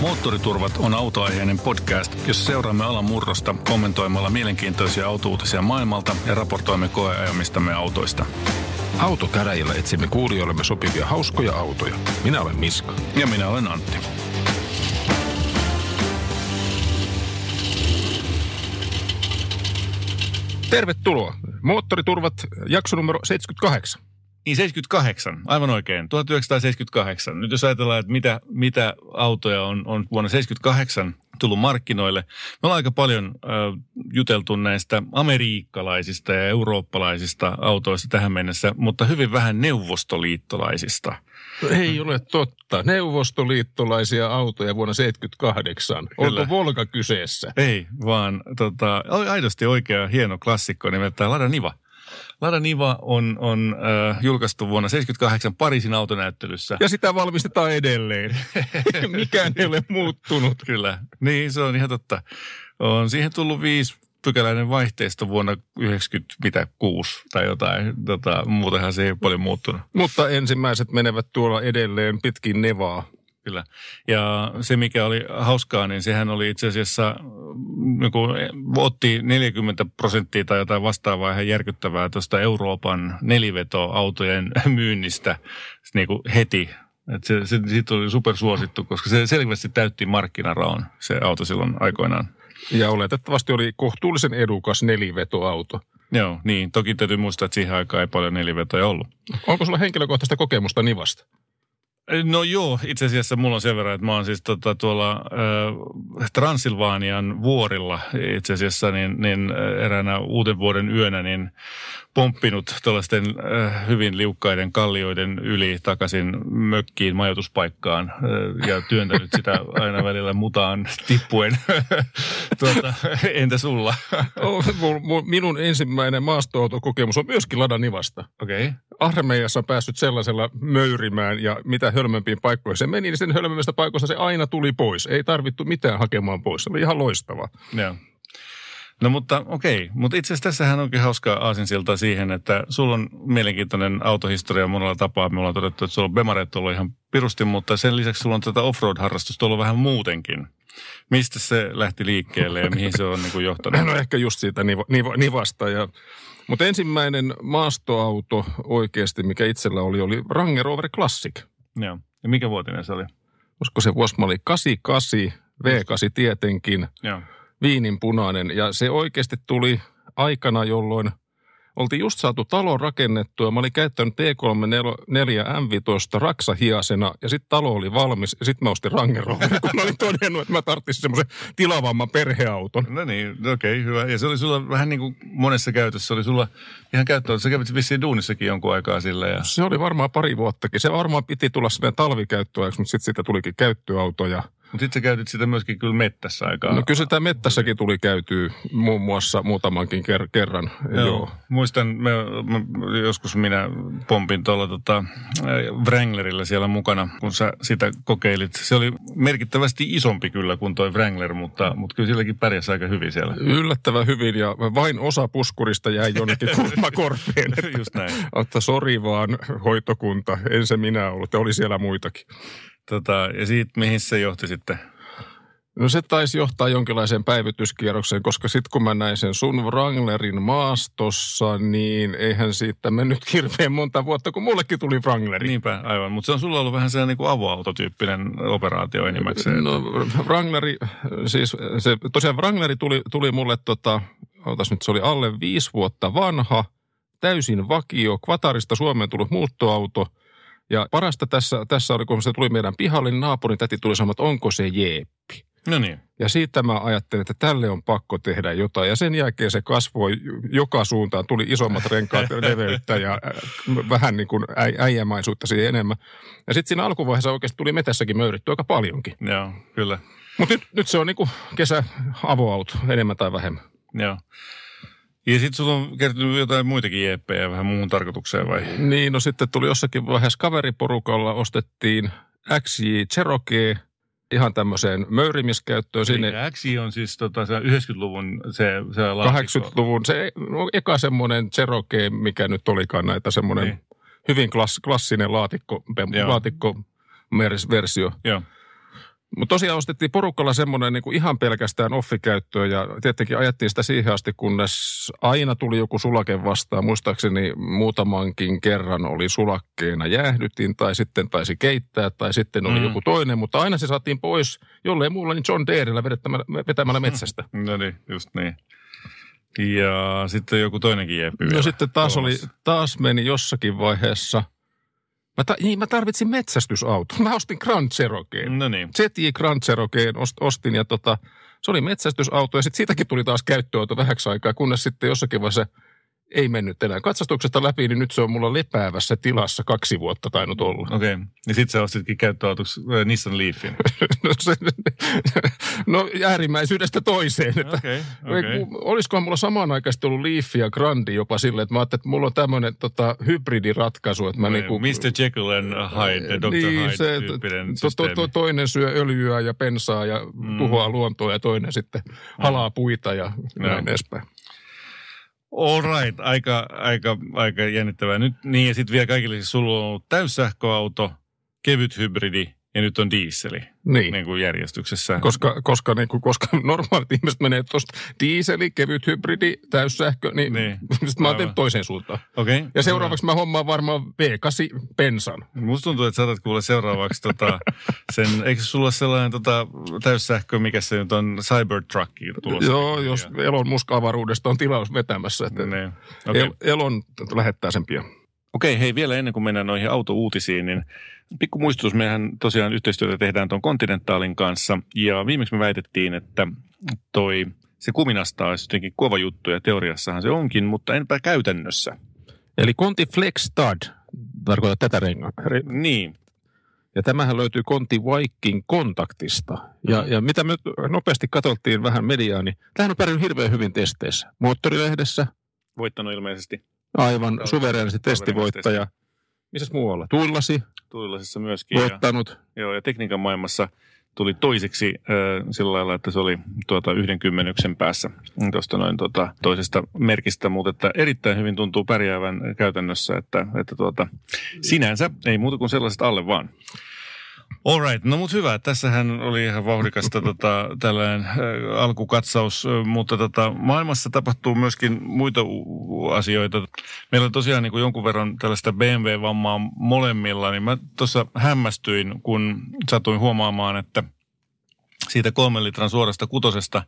Moottoriturvat on autoaiheinen podcast, jossa seuraamme alan murrosta kommentoimalla mielenkiintoisia autouutisia maailmalta ja raportoimme koeajamistamme autoista. Autokäräjillä etsimme kuulijoillemme sopivia hauskoja autoja. Minä olen Miska. Ja minä olen Antti. Tervetuloa. Moottoriturvat, jakso numero 78. Niin 78, aivan oikein, 1978. Nyt jos ajatellaan, että mitä, mitä autoja on, on vuonna 78 tullut markkinoille. Me ollaan aika paljon äh, juteltu näistä amerikkalaisista ja eurooppalaisista autoista tähän mennessä, mutta hyvin vähän neuvostoliittolaisista. Ei ole totta. Neuvostoliittolaisia autoja vuonna 78. Kyllä. Onko Volga kyseessä? Ei, vaan tota, aidosti oikea hieno klassikko nimeltään Lada Niva. Lada Niva on, on äh, julkaistu vuonna 78 Pariisin autonäyttelyssä. Ja sitä valmistetaan edelleen. Mikään ei ole muuttunut. Kyllä, niin se on ihan totta. On siihen tullut viisi pykäläinen vaihteisto vuonna 96 tai jotain. Tota, muutenhan se ei ole paljon muuttunut. Mutta ensimmäiset menevät tuolla edelleen pitkin Nevaa. Kyllä. Ja se, mikä oli hauskaa, niin sehän oli itse asiassa, niin otti 40 prosenttia tai jotain vastaavaa ihan järkyttävää tuosta Euroopan nelivetoautojen myynnistä niin kuin heti. Et se, se, siitä oli supersuosittu, koska se selvästi täytti markkinaraon se auto silloin aikoinaan. Ja oletettavasti oli kohtuullisen edukas nelivetoauto. Joo, niin. Toki täytyy muistaa, että siihen aikaan ei paljon nelivetoja ollut. Onko sulla henkilökohtaista kokemusta Nivasta? No joo, itse asiassa mulla on sen verran, että mä oon siis tota, tuolla äh, Transilvaanian vuorilla itse asiassa niin, niin eräänä uuden vuoden yönä niin pomppinut tällaisten äh, hyvin liukkaiden kallioiden yli takaisin mökkiin, majoituspaikkaan äh, ja työntänyt sitä aina välillä mutaan tippuen. tuota, entä sulla? oh, minun ensimmäinen maastoautokokemus on myöskin Ladanivasta. Okei. Okay. Armeijassa on päässyt sellaisella möyrimään ja mitä hölmömpiin paikkoihin se meni, niin sen hölmömmistä paikoista se aina tuli pois. Ei tarvittu mitään hakemaan pois. Se oli ihan loistava. Joo. No mutta okei, mutta itse asiassa tässähän onkin hauskaa aasinsilta siihen, että sulla on mielenkiintoinen autohistoria monella tapaa. Me ollaan todettu, että sulla on Bemaret ollut ihan pirusti, mutta sen lisäksi sulla on tätä offroad-harrastusta ollut vähän muutenkin. Mistä se lähti liikkeelle ja mihin se on niin kuin johtanut? No ehkä just siitä niva, niva, nivasta. Ja, mutta ensimmäinen maastoauto oikeasti, mikä itsellä oli, oli Range Rover Classic. Joo. Ja mikä vuotinen se oli? Koska se vuosi oli 88, V8 tietenkin. Joo viinin punainen. Ja se oikeasti tuli aikana, jolloin oltiin just saatu talo rakennettua. Mä olin käyttänyt T34 M5 raksahiasena ja sitten talo oli valmis ja sitten mä ostin Rangerover, kun mä olin todennut, että mä tarvitsin semmoisen tilavamman perheauton. No niin, okei, okay, hyvä. Ja se oli sulla vähän niin kuin monessa käytössä, se oli sulla ihan käyttöön. Sä kävit vissiin duunissakin jonkun aikaa sillä. Ja... Se oli varmaan pari vuottakin. Se varmaan piti tulla semmoinen talvikäyttöajaksi, mutta sitten siitä tulikin käyttöauto ja – mutta sitten sä käytit sitä myöskin kyllä mettässä aikaa. No kyllä sitä mettässäkin tuli käytyä muun muassa muutamankin ker- kerran. Joo. Joo. Muistan, me, me, joskus minä pompin tuolla tota, Wranglerilla siellä mukana, kun sä sitä kokeilit. Se oli merkittävästi isompi kyllä kuin toi Wrangler, mutta, mutta kyllä silläkin pärjäsi aika hyvin siellä. Yllättävän hyvin ja vain osa puskurista jäi jonnekin kulmakorpeen. Just näin. Että sori vaan hoitokunta, en se minä ollut, oli siellä muitakin. Tota, ja siitä, mihin se johti sitten? No se taisi johtaa jonkinlaiseen päivityskierrokseen, koska sitten kun mä näin sen sun Wranglerin maastossa, niin eihän siitä mennyt hirveän monta vuotta, kun mullekin tuli Wrangleri. Niinpä, aivan. Mutta se on sulla ollut vähän sellainen niin avoautotyyppinen operaatio enimmäkseen. No Wrangleri, siis se, tosiaan Wrangleri tuli, tuli mulle, tota, otas nyt, se oli alle viisi vuotta vanha, täysin vakio, Kvatarista Suomeen tullut muuttoauto – ja parasta tässä, tässä oli, kun se tuli meidän pihalle, niin naapurin täti tuli sanomaan, että onko se jeeppi. No niin. Ja siitä mä ajattelin, että tälle on pakko tehdä jotain. Ja sen jälkeen se kasvoi joka suuntaan. Tuli isommat renkaat leveyttä ja äh, vähän niin kuin äijämaisuutta siihen enemmän. Ja sitten siinä alkuvaiheessa oikeasti tuli metässäkin möyritty aika paljonkin. Joo, kyllä. Mutta nyt, nyt se on niin kuin kesä avoauto, enemmän tai vähemmän. Joo. Ja sitten sulla on kertynyt jotain muitakin jeppejä vähän muuhun tarkoitukseen vai? Niin, no sitten tuli jossakin vaiheessa kaveriporukalla, ostettiin XJ Cherokee – ihan tämmöiseen möyrimiskäyttöön. Sinne. XJ on siis tota, se 90-luvun se, se 80-luvun, se no, eka semmoinen Cherokee, mikä nyt olikaan näitä semmoinen niin. hyvin klass, klassinen laatikko, laatikko versio. Joo. Mutta tosiaan ostettiin porukalla semmoinen niin ihan pelkästään offikäyttöön ja tietenkin ajettiin sitä siihen asti, kunnes aina tuli joku sulake vastaan. Muistaakseni muutamankin kerran oli sulakkeena jäähdytin tai sitten taisi keittää tai sitten oli mm. joku toinen, mutta aina se saatiin pois, jollei muulla niin John Deerellä vetämällä metsästä. no niin, just niin. Ja sitten joku toinenkin jääpy No sitten taas, oli, taas meni jossakin vaiheessa – Mä, ta, niin, mä tarvitsin metsästysauton. Mä ostin Grand Cherokeen. No niin. ZJ Grand Cherokeen ostin ja tota, se oli metsästysauto ja sitten siitäkin tuli taas käyttöauto vähäksi aikaa, kunnes sitten jossakin vaiheessa ei mennyt enää katsastuksesta läpi, niin nyt se on mulla lepäävässä tilassa kaksi vuotta tainnut olla. Okei, okay. ja sitten sä ostitkin käyttöautoksi äh, Nissan Leafin. no, se, no äärimmäisyydestä toiseen. Että, okay, okay. Olisikohan mulla samanaikaisesti ollut Leaf ja Grandi jopa silleen, että mä ajattelin, että mulla on tämmöinen tota, hybridiratkaisu. Että mä okay, niinku, Mr. Jekyll and Hyde, Dr. Niin, Hyde se, to, to, to, toinen syö öljyä ja pensaa ja mm. tuhoaa luontoa ja toinen sitten halaa puita ja no. näin edespäin. All right, aika, aika, aika jännittävää. Nyt, niin ja sitten vielä kaikille, siis sulla on ollut täyssähköauto, kevyt hybridi ja nyt on diisseli niin. Niin kuin järjestyksessä. Koska, koska, niin kuin, koska normaalit ihmiset menee tuosta diiseli, kevyt hybridi, täyssähkö, niin, niin. sitten mä oon toiseen suuntaan. Okay. Ja seuraavaksi mä hommaan varmaan V8 pensan. Musta tuntuu, että saatat kuulla seuraavaksi tota, sen, eikö sulla sellainen tota, täyssähkö, mikä se nyt on, Cybertruck tulossa? Joo, jos Elon Musk avaruudesta on tilaus vetämässä. Että niin. okay. Elon lähettää sen pian. Okei, hei vielä ennen kuin mennään noihin autouutisiin, niin pikku muistutus, mehän tosiaan yhteistyötä tehdään tuon Continentalin kanssa ja viimeksi me väitettiin, että toi se kuminasta olisi jotenkin kova juttu ja teoriassahan se onkin, mutta enpä käytännössä. Eli Conti Flex Stud tarkoittaa tätä rengaa. Niin. Ja tämähän löytyy Conti Viking kontaktista. Ja, ja mitä me nopeasti katsottiin vähän mediaa, niin tämähän on pärjännyt hirveän hyvin testeissä. Moottorilehdessä. Voittanut ilmeisesti. Aivan suvereenisesti testivoittaja. Missä muualla? Tuillasi. Tuillasissa myöskin. Voittanut. Ja, joo, ja tekniikan maailmassa tuli toiseksi äh, sillä lailla, että se oli tuota, yhden kymmenyksen päässä tuosta noin tuota, toisesta merkistä, mutta että erittäin hyvin tuntuu pärjäävän käytännössä, että, että tuota, sinänsä ei muuta kuin sellaiset alle vaan. All right, no mutta hyvä. Tässähän oli ihan vauhdikasta tota, tällainen äh, alkukatsaus, mutta tota, maailmassa tapahtuu myöskin muita asioita. Meillä on tosiaan niin kuin jonkun verran tällaista BMW-vammaa molemmilla, niin mä tuossa hämmästyin, kun satuin huomaamaan, että siitä kolmen litran suorasta kutosesta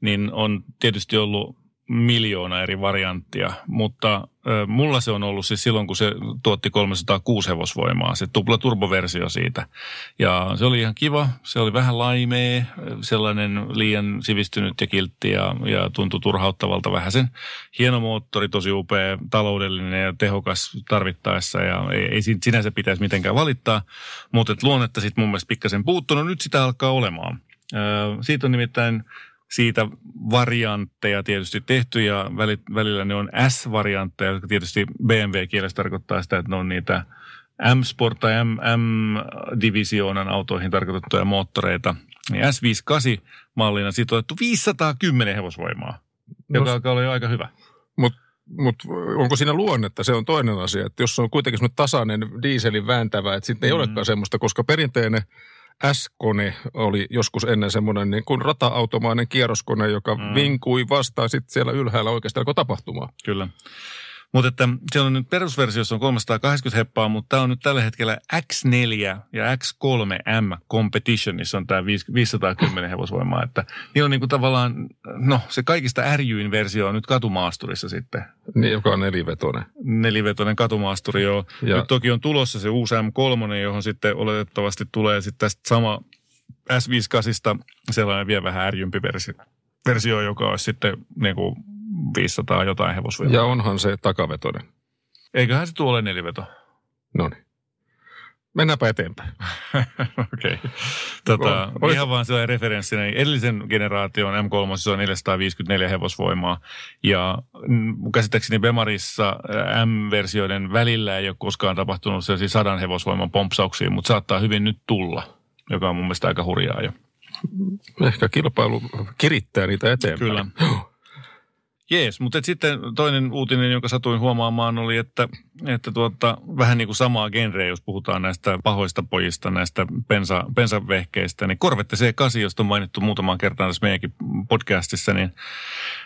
niin on tietysti ollut miljoona eri varianttia, mutta mulla se on ollut siis silloin, kun se tuotti 306 hevosvoimaa, se tupla turboversio siitä. Ja se oli ihan kiva, se oli vähän laimee, sellainen liian sivistynyt ja kiltti ja, ja tuntui turhauttavalta vähän sen. Hieno moottori, tosi upea, taloudellinen ja tehokas tarvittaessa ja ei, ei sinänsä pitäisi mitenkään valittaa, mutta luonnetta sitten mun mielestä pikkasen puuttunut, nyt sitä alkaa olemaan. Siitä on nimittäin siitä variantteja tietysti tehty ja välillä ne on S-variantteja, jotka tietysti BMW-kielessä tarkoittaa sitä, että ne on niitä M-Sport tai M-divisioonan autoihin tarkoitettuja moottoreita. Niin S58-mallina siitä on otettu 510 hevosvoimaa, no, joka alkaa olla jo aika hyvä. Mutta mut onko siinä luonnetta? Se on toinen asia. Että jos on kuitenkin tasainen dieselin vääntävä, että sitten ei mm. olekaan semmoista, koska perinteinen – S-kone oli joskus ennen semmoinen niin kuin rata-automainen kierroskone, joka mm. vinkui vastaan sitten siellä ylhäällä oikeastaan alkoi tapahtumaan. Kyllä. Mutta että siellä on nyt perusversiossa on 380 heppaa, mutta tämä on nyt tällä hetkellä X4 ja X3M Competitionissa on tämä 510 hevosvoimaa. Että niillä on niin kuin tavallaan, no se kaikista ärjyin versio on nyt katumaasturissa sitten. Niin, joka on nelivetoinen. Nelivetoinen katumaasturi, joo. Ja. Nyt toki on tulossa se uusi M3, johon sitten oletettavasti tulee sitten tästä sama S58 sellainen vielä vähän ärjympi versio, versio joka olisi sitten niin kuin 500 jotain hevosvoimaa. Ja onhan se takavetoinen. Eiköhän se tuo ole neliveto. No niin. Mennäänpä eteenpäin. Okei. Okay. Tota, Olis... Ihan vaan sellainen referenssinä, niin edellisen generaation M3 on 454 hevosvoimaa. Ja käsittääkseni Bemarissa M-versioiden välillä ei ole koskaan tapahtunut sellaisia sadan hevosvoiman pompsauksia, mutta saattaa hyvin nyt tulla, joka on mun mielestä aika hurjaa jo. Ehkä kilpailu kirittää niitä eteenpäin. Kyllä. Jees, mutta sitten toinen uutinen, jonka satuin huomaamaan, oli, että, että tuota, vähän niin kuin samaa genreä, jos puhutaan näistä pahoista pojista, näistä pensa, pensavehkeistä, niin Korvette C8, josta on mainittu muutamaan kertaan tässä meidänkin podcastissa, niin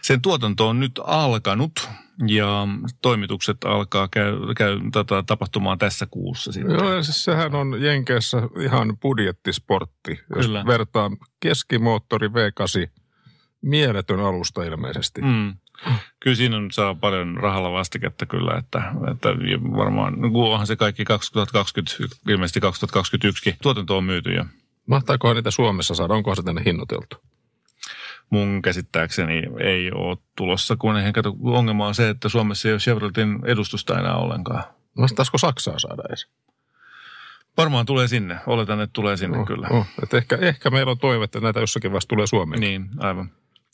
sen tuotanto on nyt alkanut ja toimitukset alkaa käy, käy tota, tapahtumaan tässä kuussa. Sitten. Joo, ja siis sehän on Jenkeissä ihan budjettisportti, jos Kyllä. vertaa keskimoottori V8 mieletön alusta ilmeisesti. Mm. Kyllä siinä on, saa paljon rahalla vastiketta kyllä, että, että varmaan, no onhan se kaikki 2020, ilmeisesti 2021 tuotanto on myyty jo. Mahtaako niitä Suomessa saada? Onko se tänne hinnoiteltu? Mun käsittääkseni ei ole tulossa, kun eihän kato, ongelma on se, että Suomessa ei ole Chevroletin edustusta enää ollenkaan. Vastaisiko Saksaa saada edes? Varmaan tulee sinne. Oletan, että tulee sinne oh, kyllä. Oh. Et ehkä, ehkä meillä on toive, että näitä jossakin vasta tulee Suomeen. Niin, aivan.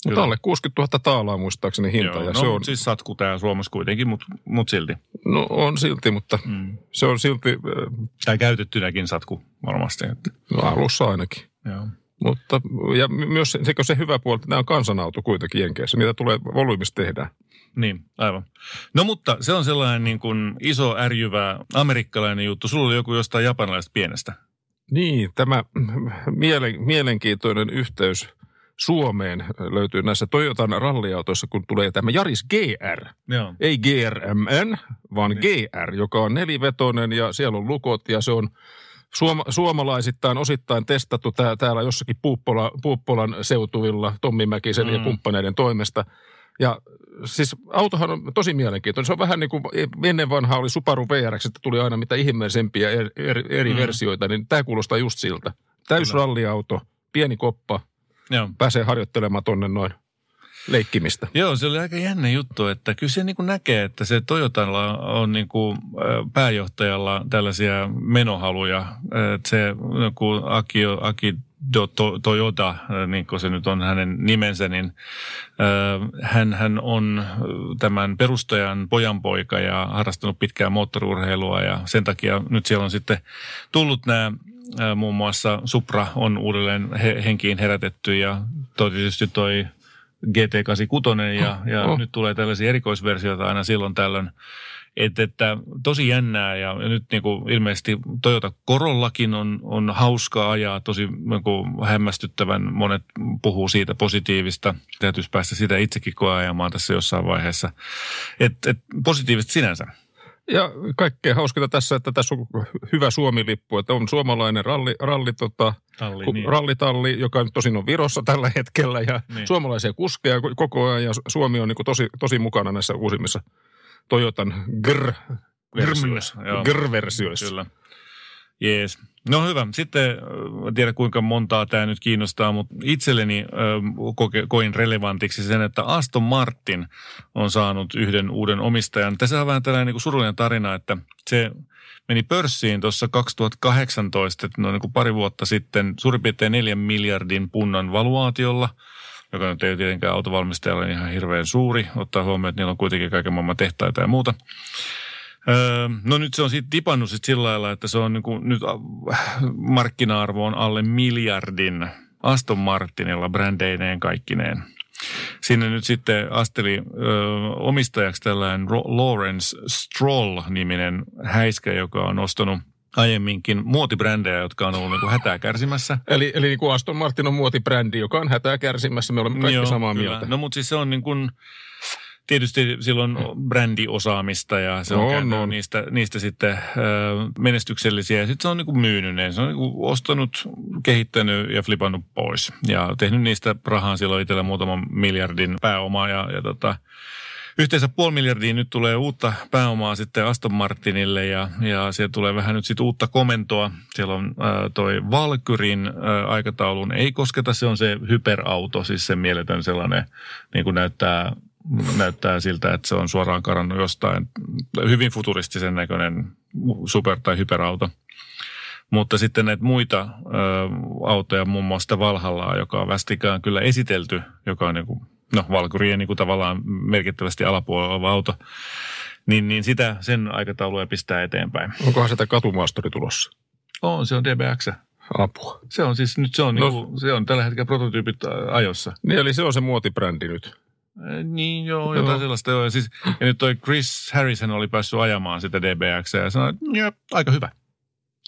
Mutta alle 60 000 taalaa muistaakseni hinta. Joo, ja no, se on... siis satku täällä Suomessa kuitenkin, mutta mut silti. No on silti, mutta mm. se on silti... Tai käytettynäkin satku varmasti. Että. No alussa ainakin. Joo. Mutta ja myös sekö se hyvä puoli, että nämä on kansanauto kuitenkin Jenkeissä. Niitä tulee volyymista tehdä. Niin, aivan. No mutta se on sellainen niin kuin iso ärjyvä amerikkalainen juttu. Sulla oli joku jostain japanilaisesta pienestä. Niin, tämä mielen, mielenkiintoinen yhteys – Suomeen löytyy näissä Toyotan ralliautoissa, kun tulee tämä Jaris GR. Joo. Ei GRMN, vaan niin. GR, joka on nelivetoinen ja siellä on lukot ja se on suoma, suomalaisittain osittain testattu tää, täällä jossakin Puuppola, Puuppolan seutuvilla Tommi Mäkisen mm. ja kumppaneiden toimesta. Ja siis autohan on tosi mielenkiintoinen. Se on vähän niin kuin ennen vanhaa oli Subaru VRX, että tuli aina mitä ihmeellisempiä eri, eri, eri mm. versioita, niin tämä kuulostaa just siltä. Täysralliauto, pieni koppa, Joo. pääsee harjoittelemaan tonne noin leikkimistä. Joo, se oli aika jännä juttu, että kyllä se niin kuin näkee, että se Toyotalla on niin kuin pääjohtajalla tällaisia menohaluja. Että se joku Aki, Aki Toyota, niin kuin se nyt on hänen nimensä, niin hän, hän on tämän perustajan pojanpoika ja harrastanut pitkää moottoriurheilua ja sen takia nyt siellä on sitten tullut nämä muun muassa Supra on uudelleen he, henkiin herätetty ja tietysti toi GT86 ja, ja oh. nyt tulee tällaisia erikoisversioita aina silloin tällöin. Et, että tosi jännää ja, nyt niin kuin ilmeisesti Toyota Korollakin on, on hauskaa ajaa, tosi niin kuin hämmästyttävän monet puhuu siitä positiivista. Täytyisi päästä sitä itsekin koeajamaan tässä jossain vaiheessa. Et, et positiivista sinänsä. Ja kaikkein hauskinta tässä, että tässä on hyvä Suomi-lippu, että on suomalainen ralli, ralli, tota, Talli, ku, niin. rallitalli, joka nyt tosin on Virossa tällä hetkellä ja niin. suomalaisia kuskeja koko ajan ja Suomi on niin tosi, tosi mukana näissä uusimmissa Toyotan GR-versioissa. GR-versioissa. Kyllä. Jees. No hyvä. Sitten en tiedä kuinka montaa tämä nyt kiinnostaa, mutta itselleni koke, koin relevantiksi sen, että Aston Martin on saanut yhden uuden omistajan. Tässä on vähän tällainen niin kuin surullinen tarina, että se meni pörssiin tuossa 2018, että noin niin kuin pari vuotta sitten, suurin piirtein neljän miljardin punnan valuaatiolla – joka nyt ei tietenkään autovalmistajalle ihan hirveän suuri, ottaa huomioon, että niillä on kuitenkin kaiken maailman tehtaita ja muuta. Öö, no nyt se on sitten tipannut sit sillä lailla, että se on niin nyt äh, markkina-arvo on alle miljardin Aston Martinilla brändeineen kaikkineen. Sinne nyt sitten asteli ö, omistajaksi tällainen Lawrence Stroll-niminen häiskä, joka on ostanut aiemminkin muotibrändejä, jotka on ollut niin kuin hätää kärsimässä. Eli, eli niin kuin Aston Martin on muotibrändi, joka on hätää kärsimässä. Me olemme kaikki Joo, samaa kyllä. mieltä. No mutta siis se on niin kuin tietysti silloin brändiosaamista ja se on, on, on. Niistä, niistä sitten ö, menestyksellisiä. Ja sitten se on niin kuin myynyt ne. Se on niin kuin ostanut, kehittänyt ja flipannut pois. Ja tehnyt niistä rahaa silloin itsellä muutaman miljardin pääomaa ja, ja tota, Yhteensä puoli miljardia nyt tulee uutta pääomaa sitten Aston Martinille ja, ja siellä tulee vähän nyt sitten uutta komentoa. Siellä on äh, toi Valkyrin äh, aikataulun ei kosketa, se on se hyperauto, siis se mieletön sellainen, niin kuin näyttää, näyttää siltä, että se on suoraan karannut jostain hyvin futuristisen näköinen super- tai hyperauto. Mutta sitten näitä muita ö, autoja, muun muassa Valhallaa, joka on vastikään kyllä esitelty, joka on niin kuin, no Valkyrien niin kuin tavallaan merkittävästi alapuolella oleva auto, niin, niin sitä, sen aikataulua pistää eteenpäin. Onkohan sitä katumaasturi tulossa? On, se on DBX. Apua. Se on siis nyt se on, no, niin kuin, se on tällä hetkellä prototyypit ajossa. Niin, eli se on se muotibrändi nyt. Niin joo, jotain joo. sellaista joo. Ja, siis, ja nyt toi Chris Harrison oli päässyt ajamaan sitä DBX ja sanoi, että aika hyvä.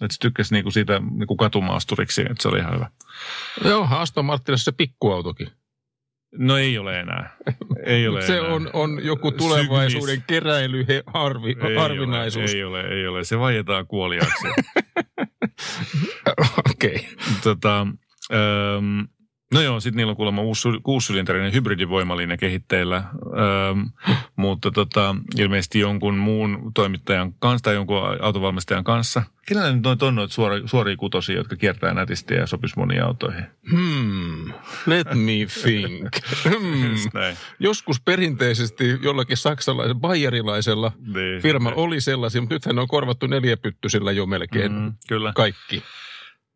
Että se tykkäsi niinku siitä niinku katumaasturiksi, että se oli ihan hyvä. Joo, Aston Martinissa se pikkuautokin. No ei ole enää. Ei ole se enää. On, on joku tulevaisuuden Sygnis. keräily harvi, ei harvinaisuus. Ole, ei ole, ei ole. Se vaietaan kuoliaksi. Okei. okay. Tota, ähm, No joo, sitten niillä on kuulemma uusi kuusisylinterinen hybridivoimalinja kehitteillä, öö, mutta tota, ilmeisesti jonkun muun toimittajan kanssa tai jonkun autovalmistajan kanssa. Kenellä nyt on noita suora, suoria kutosia, jotka kiertää nätisti ja sopisi moniin autoihin? Hmm, let me think. Hmm. Joskus perinteisesti jollakin saksalaisella, bayerilaisella niin, firmalla oli sellaisia, mutta nythän ne on korvattu neljäpyttysillä jo melkein mm, kyllä. kaikki.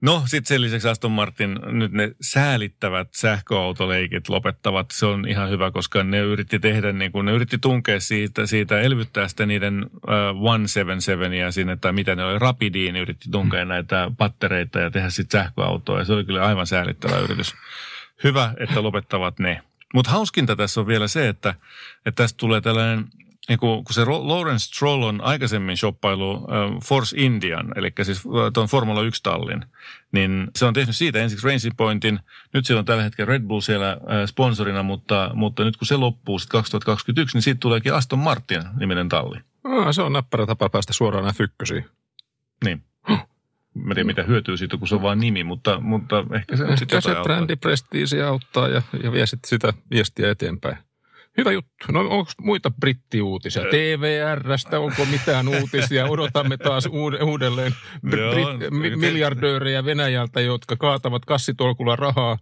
No sitten sen lisäksi Aston Martin, nyt ne säälittävät sähköautoleikit lopettavat. Se on ihan hyvä, koska ne yritti tehdä, niin kuin, ne yritti tunkea siitä, siitä elvyttää sitä niiden uh, 177 sinne, tai mitä ne oli, Rapidiin, yritti tunkea mm. näitä pattereita ja tehdä sitten sähköautoa. Ja se oli kyllä aivan säälittävä yritys. Hyvä, että lopettavat ne. Mutta hauskinta tässä on vielä se, että, että tästä tulee tällainen niin kun, kun se Lawrence Stroll on aikaisemmin shoppailu Force Indian, eli siis tuon Formula 1-tallin, niin se on tehnyt siitä ensiksi Racing Pointin. Nyt siellä on tällä hetkellä Red Bull siellä sponsorina, mutta, mutta nyt kun se loppuu sitten 2021, niin siitä tuleekin Aston Martin niminen talli. Ah, se on näppärä tapa päästä suoraan näin fykkösiin. Niin. Mä en tiedä, mitä hyötyy siitä, kun se on vain nimi, mutta, mutta ehkä se on sitten se brändiprestiisi auttaa ja, ja vie sitten sitä viestiä eteenpäin. Hyvä juttu. No onko muita brittiuutisia? TVRstä, onko mitään uutisia? Odotamme taas uudelleen brit- miljardöörejä Venäjältä, jotka kaatavat kassitolkulla rahaa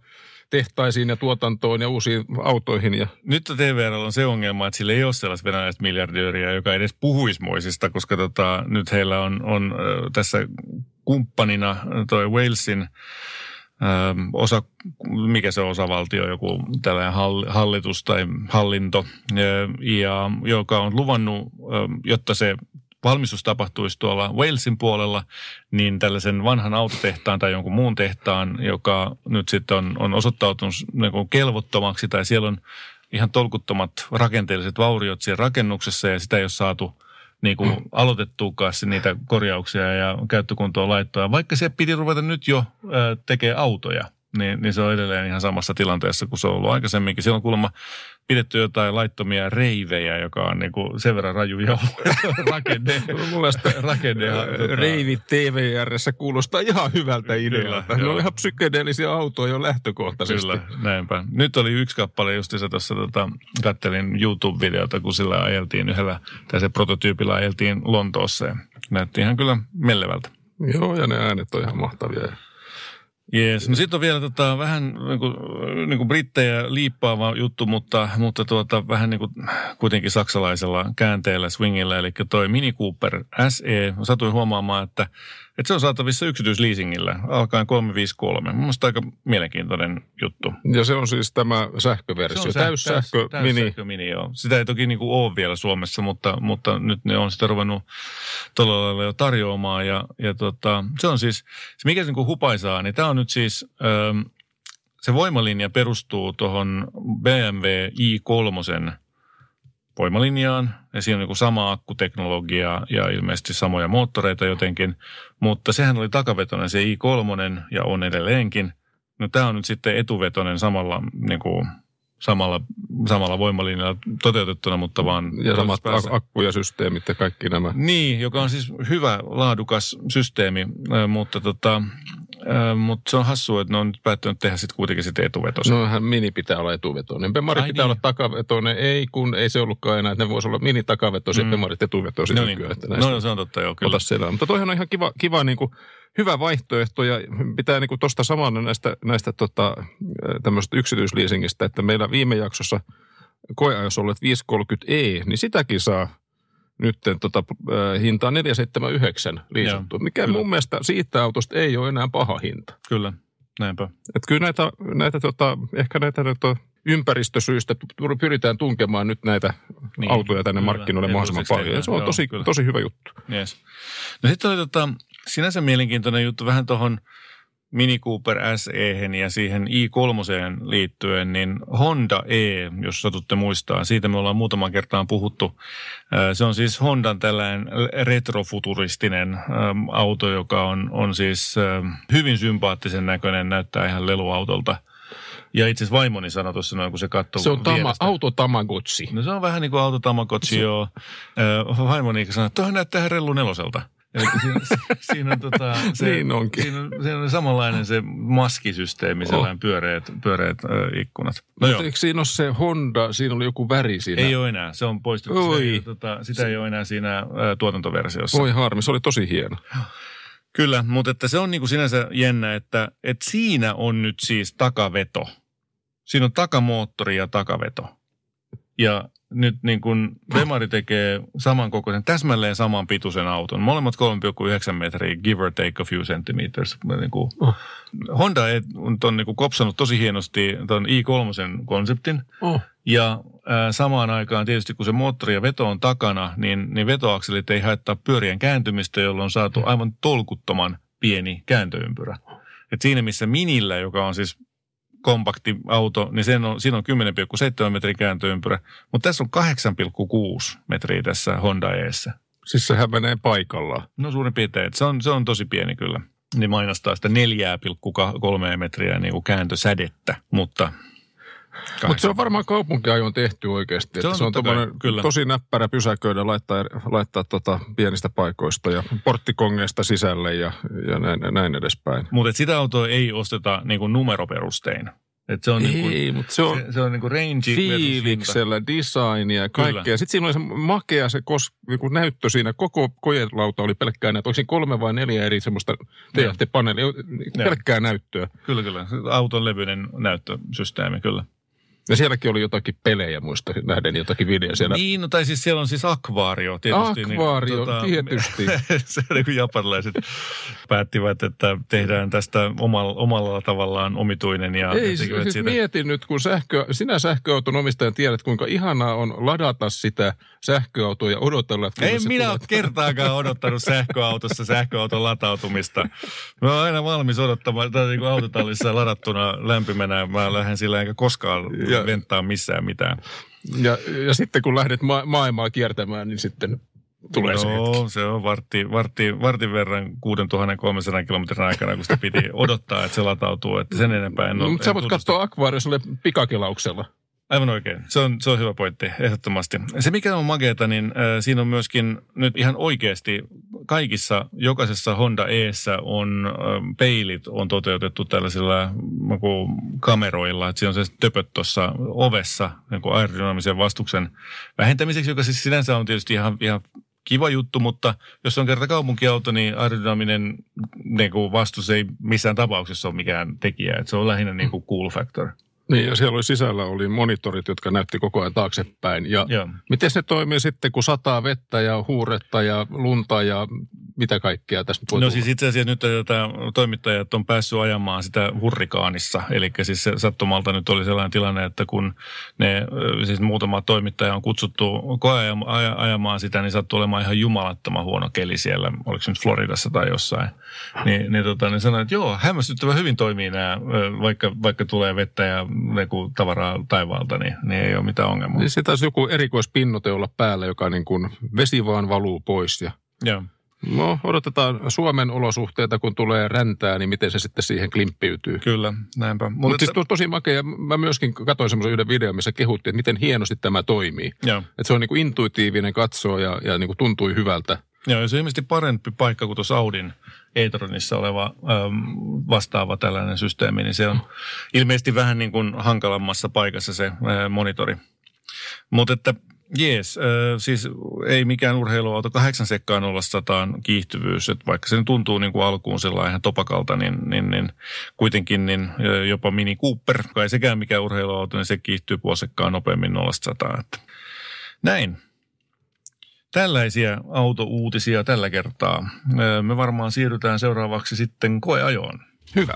tehtaisiin ja tuotantoon ja uusiin autoihin. Ja... Nyt TVR on se ongelma, että sillä ei ole sellaista venäläistä miljardööriä, joka edes puhuisi moisista, koska tota, nyt heillä on, on tässä kumppanina toi Walesin osa, mikä se osavaltio, joku tällainen hallitus tai hallinto, ja, joka on luvannut, jotta se valmistus tapahtuisi tuolla Walesin puolella, niin tällaisen vanhan autotehtaan tai jonkun muun tehtaan, joka nyt sitten on, on osoittautunut niin kelvottomaksi tai siellä on ihan tolkuttomat rakenteelliset vauriot siellä rakennuksessa ja sitä ei ole saatu – niin kuin aloitettuukaan niitä korjauksia ja käyttökuntoon laittoa. Vaikka se piti ruveta nyt jo tekemään autoja, niin, niin se on edelleen ihan samassa tilanteessa kuin se on ollut aikaisemminkin. Siellä on kuulemma pidetty jotain laittomia reivejä, joka on niin kuin sen verran raju jo rakenne. rakenne tota... Reivit TVRssä kuulostaa ihan hyvältä idealta. Ne on ihan psykedeellisiä autoja jo lähtökohtaisesti. Kyllä, näinpä. Nyt oli yksi kappale just se tuossa tota, kattelin YouTube-videota, kun sillä ajeltiin yhdellä, tai se prototyypillä ajeltiin Lontoossa ja näytti ihan kyllä mellevältä. Joo, ja ne äänet on ihan mahtavia. Jees. No sitten on vielä tota, vähän niin kuin, niin kuin brittejä liippaava juttu, mutta, mutta tuota, vähän niin kuin kuitenkin saksalaisella käänteellä, swingillä. Eli toi Mini Cooper SE, satuin huomaamaan, että että se on saatavissa yksityisleasingillä alkaen 353. Mielestäni aika mielenkiintoinen juttu. Ja se on siis tämä sähköversio, se on täyssähkö, täys, mini. Täyssähkö mini, joo. Sitä ei toki niin kuin ole vielä Suomessa, mutta, mutta nyt ne on sitä ruvennut tuolla lailla jo tarjoamaan. Ja, ja tota, se on siis, se mikä se niin kuin hupaisaa, niin tämä on nyt siis... Ähm, se voimalinja perustuu tuohon BMW i3 voimalinjaan. Ja siinä on niin sama akkuteknologia ja ilmeisesti samoja moottoreita jotenkin. Mutta sehän oli takavetoinen se i3 ja on edelleenkin. No tämä on nyt sitten etuvetoinen samalla, niin kuin, samalla, samalla voimalinjalla toteutettuna, mutta vaan... Ja samat akku ja systeemit ja kaikki nämä. Niin, joka on siis hyvä, laadukas systeemi, mutta tota, Mutta se on hassua, että ne on nyt päättänyt tehdä sitten kuitenkin sitten etuvetosen. No mini pitää olla etuvetoinen. Bemari Ai pitää niin. olla takavetoinen. Ei, kun ei se ollutkaan enää, että ne voisi olla mini takavetoisia, mm. Bemarit etuvetoisia. No, niin. Että no, se on totta, joo, kyllä. Siellä. Mutta toihan on ihan kiva, kiva niin kuin, hyvä vaihtoehto ja pitää niin tuosta samana näistä, näistä tota, tämmöistä yksityisliisingistä, että meillä viime jaksossa koeajossa olleet 530e, niin sitäkin saa nyt tota, hintaa 479 liisattu, mikä kyllä. mun mielestä siitä autosta ei ole enää paha hinta. Kyllä, näinpä. Et kyllä näitä, näitä tota, ehkä näitä, näitä ympäristösyistä pyritään tunkemaan nyt näitä niin, autoja tänne kyllä. markkinoille mahdollisimman paljon. Ja se on joo, tosi, tosi hyvä juttu. Yes. No sitten oli tota, sinänsä mielenkiintoinen juttu vähän tuohon Mini Cooper SE ja siihen i3 liittyen, niin Honda E, jos satutte muistaa, siitä me ollaan muutaman kertaan puhuttu. Se on siis Hondan tällainen retrofuturistinen auto, joka on, on siis hyvin sympaattisen näköinen, näyttää ihan leluautolta. Ja itse asiassa vaimoni sanoi tuossa noin, kun se katsoi Se on tama, auto Tamagotchi. No se on vähän niin kuin auto Tamagotchi, joo. Vaimoni sanoi, että tuohon näyttää rellu neloselta. Eli siinä, siinä on, tota, se, niin onkin. Siinä on, siinä on samanlainen se maskisysteemi, oh. sellainen pyöreät, pyöreät äh, ikkunat. No Mutta eikö siinä ole se Honda, siinä oli joku väri siinä? Ei ole enää, se on poistettu. Oi. Se, tota, sitä ei ole enää siinä äh, tuotantoversiossa. Oi harmi, se oli tosi hieno. Kyllä, mutta että se on niin kuin sinänsä jännä, että, että siinä on nyt siis takaveto. Siinä on takamoottori ja takaveto. Ja nyt niin kuin Bemari tekee samankokoisen, täsmälleen saman pituisen auton. Molemmat 3,9 metriä, give or take a few centimeters. Niin kuin oh. Honda on niin kuin kopsannut tosi hienosti tuon i3-konseptin. Oh. Ja äh, samaan aikaan tietysti kun se moottori ja veto on takana, niin, niin vetoakselit ei haittaa pyörien kääntymistä, jolloin on saatu aivan tolkuttoman pieni kääntöympyrä. Et siinä missä Minillä, joka on siis kompakti auto, niin sen on, siinä on 10,7 metrin kääntöympyrä, mutta tässä on 8,6 metriä tässä Honda Eessä. Siis sehän menee paikallaan. No suurin piirtein, se on, se on tosi pieni kyllä. Niin mainostaa sitä 4,3 metriä niin kuin kääntösädettä, mutta mutta se on varmaan kaupunkiajon tehty oikeasti. Se on, se on kyllä. tosi näppärä pysäköidä, laittaa, laittaa tota pienistä paikoista ja porttikongeista sisälle ja, ja näin, näin edespäin. Mutta sitä autoa ei osteta niin numeroperustein. Et se on ei, niinku, mutta se on, se, se on niinku range fiiliksellä, designia ja kaikkea. Sitten siinä oli se makea se kos, niinku näyttö siinä. Koko kojelauta oli pelkkää näyttöä. Oliko kolme vai neljä eri semmoista TFT-paneelia, pelkkää näyttöä. Kyllä, kyllä. Auton levyinen näyttösysteemi, kyllä. Ja sielläkin oli jotakin pelejä, muista nähden jotakin videoja siellä. Niin, no tai siis siellä on siis akvaario tietysti. Niin, akvaario, niin, tota, tietysti. se niin kuin japanilaiset päättivät, että tehdään tästä omalla, omalla tavallaan omituinen. Ja Ei, siis siitä. mietin nyt, kun sähkö, sinä sähköauton omistajan tiedät, kuinka ihanaa on ladata sitä sähköautoa ja odotella, että Ei minä ole kertaakaan odottanut sähköautossa sähköauton latautumista. Mä oon aina valmis odottamaan, tai niin kuin autotallissa ladattuna lämpimänä. Mä lähden sillä enkä koskaan ja, venttaa missään mitään. Ja, ja sitten kun lähdet ma- maailmaa kiertämään, niin sitten tulee no, se hetki. se on vartti, vartti, vartin verran 6300 kilometrin aikana, kun sitä piti odottaa, että se latautuu. Että sen enempää en ole. No, mutta sä voit katsoa akvaariossa pikakelauksella. Aivan oikein. Se on, se on hyvä pointti, ehdottomasti. Se mikä on makeeta, niin äh, siinä on myöskin nyt ihan oikeasti kaikissa, jokaisessa Honda Eessä on äh, peilit on toteutettu tällaisilla niin kameroilla. Että siinä on se töpöt tuossa ovessa niin aerodynaamisen vastuksen vähentämiseksi, joka siis sinänsä on tietysti ihan, ihan kiva juttu, mutta jos on kerta kaupunkiauto, niin aerodynaaminen niin vastus ei missään tapauksessa ole mikään tekijä. Että se on lähinnä niin kuin cool factor. Niin, ja siellä oli sisällä oli monitorit, jotka näytti koko ajan taaksepäin. Ja Joo. miten se toimii sitten, kun sataa vettä ja huuretta ja lunta ja mitä kaikkea tässä voi No tulla? siis itse asiassa nyt tätä toimittajat on päässyt ajamaan sitä hurrikaanissa. Eli siis se sattumalta nyt oli sellainen tilanne, että kun ne siis muutama toimittaja on kutsuttu ajamaan sitä, niin sattui olemaan ihan jumalattoman huono keli siellä. Oliko se nyt Floridassa tai jossain. Niin, niin tota, ne sanoi, että joo, hämmästyttävän hyvin toimii nämä, vaikka, vaikka tulee vettä ja tavaraa taivaalta, niin, niin ei ole mitään ongelmaa. Niin se taisi joku erikoispinnote olla päällä, joka niin kuin vesi vaan valuu pois ja Joo. No, odotetaan Suomen olosuhteita, kun tulee räntää, niin miten se sitten siihen klimppiytyy. Kyllä, näinpä. Mutta Mut siis to, tosi makea. Mä myöskin katsoin semmoisen yhden videon, missä kehuttiin, että miten hienosti tämä toimii. Että se on niin kuin intuitiivinen katsoa ja, ja niin kuin tuntui hyvältä. Joo, se on ilmeisesti parempi paikka kuin tuossa Audin e-tronissa oleva äm, vastaava tällainen systeemi, niin se on ilmeisesti vähän niin kuin hankalammassa paikassa se ää, monitori. Mutta että Jees, äh, siis ei mikään urheiluauto, kahdeksan sekkaan olla sataan kiihtyvyys, että vaikka se tuntuu niin kuin alkuun sellainen ihan topakalta, niin, niin, niin kuitenkin niin jopa Mini Cooper, kai sekään mikään urheiluauto, niin se kiihtyy puosekkaan nopeammin 0 100. Että näin. Tällaisia autouutisia tällä kertaa. Me varmaan siirrytään seuraavaksi sitten koeajoon. Hyvä.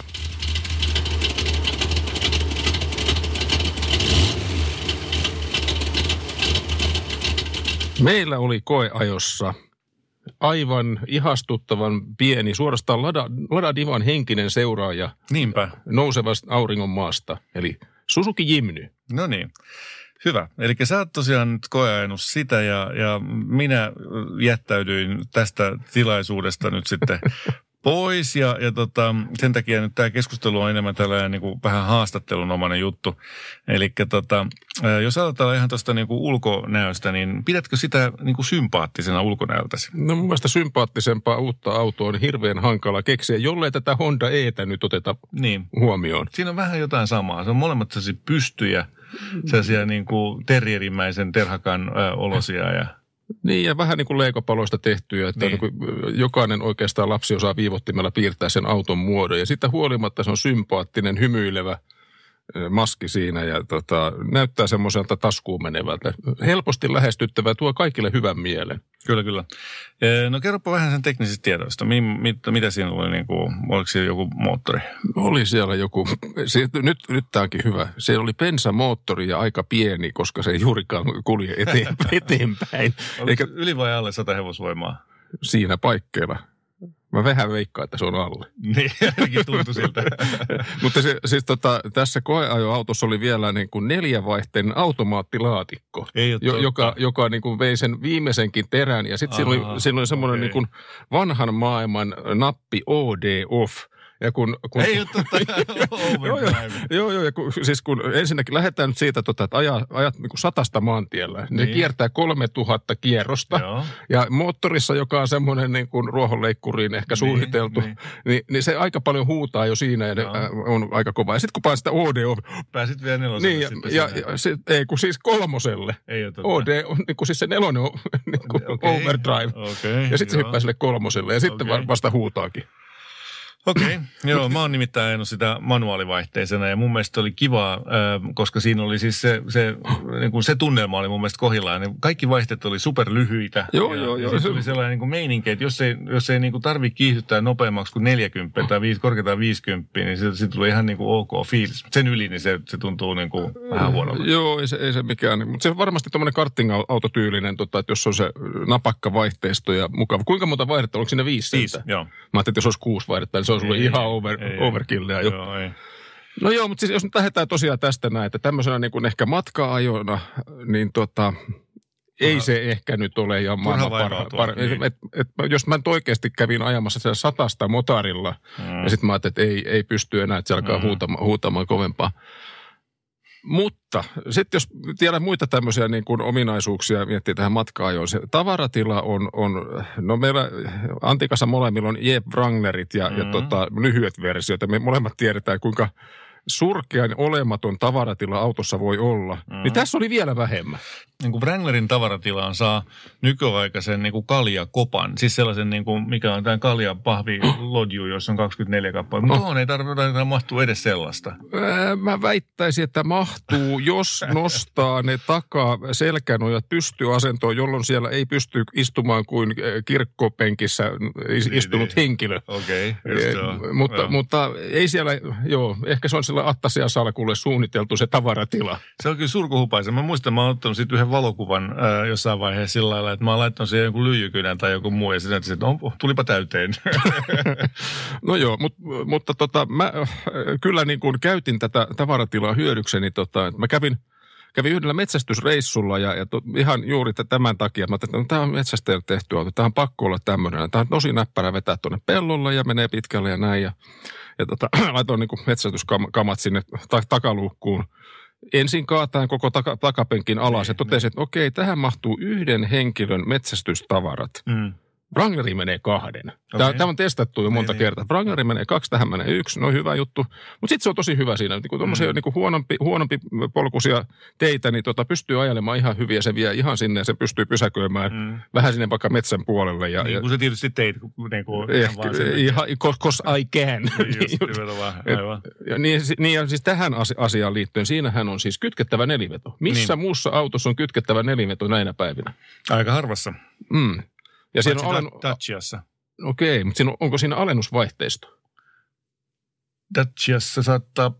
Meillä oli koeajossa aivan ihastuttavan pieni, suorastaan Lada, Lada Divan henkinen seuraaja. Niinpä. Nousevasta auringon maasta, eli Suzuki Jimny. No niin. Hyvä. Eli sä oot tosiaan nyt koeajanut sitä ja, ja minä jättäydyin tästä tilaisuudesta nyt sitten pois ja, ja tota, sen takia nyt tämä keskustelu on enemmän tällainen niin kuin vähän haastattelunomainen juttu. Eli tota, jos aloitetaan ihan tuosta niin kuin ulkonäöstä, niin pidätkö sitä niin kuin sympaattisena ulkonäöltäsi? No mun mielestä sympaattisempaa uutta autoa on hirveän hankala keksiä, jollei tätä Honda Etä nyt oteta niin. huomioon. Siinä on vähän jotain samaa. Se on molemmat pystyjä, sellaisia niin kuin terrierimäisen terhakan ö, olosia ja niin, ja vähän niin kuin leikopaloista tehtyjä, että niin. Niin jokainen oikeastaan lapsi osaa viivottimella piirtää sen auton muodon. Ja sitten huolimatta se on sympaattinen, hymyilevä maski siinä ja tota, näyttää semmoiselta taskuun menevältä. Helposti lähestyttävä, tuo kaikille hyvän mielen. Kyllä, kyllä. No kerropa vähän sen teknisistä tiedoista. Mi, mit, mitä siinä oli, niin kuin, oliko siellä joku moottori? Oli siellä joku, se, nyt, nyt tämä onkin hyvä. Se oli bensamoottori ja aika pieni, koska se ei juurikaan kulje eteen, eteenpäin. Oliko Eikä, yli vai alle 100 hevosvoimaa? Siinä paikkeilla. Mä vähän veikkaan, että se on alle. Niin, ainakin tuntui siltä. Mutta se, siis tota, tässä koeajoautossa oli vielä niin kuin neljävaihteinen automaattilaatikko, Ei jo, joka, joka niin kuin vei sen viimeisenkin terän. Ja sitten siinä oli, siinä oli semmoinen okay. niin kuin vanhan maailman nappi OD off – ja kun, kun, Ei ole totta, joo, joo, joo, joo, ja kun, siis kun ensinnäkin lähdetään nyt siitä, tota, että ajat, ajat niin kuin satasta maantiellä, niin. ne kiertää 3000 kierrosta. Joo. Ja moottorissa, joka on semmoinen niin kuin ruohonleikkuriin ehkä niin, suunniteltu, niin. Niin, niin se aika paljon huutaa jo siinä ja joo. on aika kova. Ja sitten kun pääsit sitä OD... Pääsit vielä neloselle niin, ja, ja, ja sit, ei kun siis kolmoselle. Ei ole. OD on niin kuin siis se nelonen on niin kuin okay. overdrive. Okay, ja sitten se hyppää sille kolmoselle ja sitten okay. vasta huutaakin. Okei, okay. joo, mä oon nimittäin ajanut sitä manuaalivaihteisena ja mun mielestä oli kiva, koska siinä oli siis se, se, niin kuin se tunnelma oli mun mielestä kohillaan. Niin kaikki vaihteet oli superlyhyitä. Joo, ja, joo, joo. Ja oli sellainen niin kuin meininki, että jos ei, jos ei niin kuin tarvitse kiihdyttää nopeammaksi kuin 40 tai 5, korkeintaan 50, niin siitä, siitä tuli ihan niin kuin ok fiilis. Sen yli, niin se, se tuntuu niin kuin vähän huonolta. Joo, ei se, ei se mikään. Mutta se on varmasti tämmöinen karting-autotyylinen, tota, että jos on se napakka vaihteisto ja mukava. Kuinka monta vaihdetta, onko siinä viisi? Viisi, joo. Mä ajattelin, että jos olisi kuusi vaihdetta, niin se olisi ollut ihan over, ei, overkillia jo. Joo, ei. No joo, mutta siis jos nyt lähdetään tosiaan tästä näin, että tämmöisenä niin kuin ehkä matka-ajona, niin tota, ei se ehkä nyt ole ihan maailman parha. Par, niin. et, et, jos mä nyt oikeasti kävin ajamassa siellä satasta motarilla, mm. ja sitten mä ajattelin, että ei, ei pysty enää, että se alkaa mm. huutamaan, huutamaan kovempaa. Mutta sitten jos tiedän muita tämmöisiä niin kuin ominaisuuksia miettii tähän matkaan, se tavaratila on, on, no meillä Antikassa molemmilla on Jeb Wranglerit ja, mm-hmm. ja tota, lyhyet versiot. Ja me molemmat tiedetään, kuinka surkean olematon tavaratila autossa voi olla, mm. niin tässä oli vielä vähemmän. Niin kuin Wranglerin tavaratilaan saa nykyaikaisen niin kuin kaljakopan, siis sellaisen, niin kuin, mikä on tämä kalja pahvi lodju, jossa on 24 kappaletta. No. ei tarvitse mahtua edes sellaista. Mä väittäisin, että mahtuu, jos nostaa ne takaa selkänojat pystyasentoon, jolloin siellä ei pysty istumaan kuin kirkkopenkissä istunut niin, henkilö. Okei, okay, mutta, mutta ei siellä, joo, ehkä se on sillä Attasia salkulle suunniteltu se tavaratila. Se on kyllä surkuhupaisa. Mä muistan, mä oon ottanut sitten yhden valokuvan ää, jossain vaiheessa sillä lailla, että mä oon laittanut siihen joku lyijykynän tai joku muu ja sitten että on, tulipa täyteen. no joo, mut, mutta tota, mä kyllä niin kuin käytin tätä tavaratilaa hyödykseni. Tota, että mä kävin kävin yhdellä metsästysreissulla ja, ja to, ihan juuri tämän takia, mä ajattelin, että no, tämä on metsästäjälle tehty auto, tämä on pakko olla tämmöinen. Tämä on tosi näppärä vetää tuonne pellolle ja menee pitkälle ja näin. Ja ja tota, laitoin niin metsästyskamat sinne ta- takaluukkuun. Ensin kaataan koko taka, takapenkin alas ja niin, totesin, niin. että okei, tähän mahtuu yhden henkilön metsästystavarat. Mm. Wrangleri menee kahden. Tämä, tämä on testattu jo monta Niin, kertaa. Wrangleri menee kaksi, tähän menee yksi. No hyvä juttu. Mutta sitten se on tosi hyvä siinä. Niin kuin mm. niin kuin huonompi, huonompi polkuisia teitä, niin tota, pystyy ajelemaan ihan hyvin ja se vie ihan sinne ja se pystyy pysäköimään mm. vähän sinne vaikka metsän puolelle. Ja, Niin ja, kuin se tietysti teit. Niin kuin, Ehkä, ihan vaan sen- ihan, cause I can. Niin just, aivan. Ja niin, niin ja siis tähän asi- asiaan liittyen, siinähän on siis kytkettävä neliveto. Missä niin. muussa autossa on kytkettävä neliveto näinä päivinä? Aika harvassa. Mm. Ja siinä on Paitsi alen... Da- Daciassa. Okei, mutta siinä on, onko siinä alennusvaihteisto? Daciassa saattaa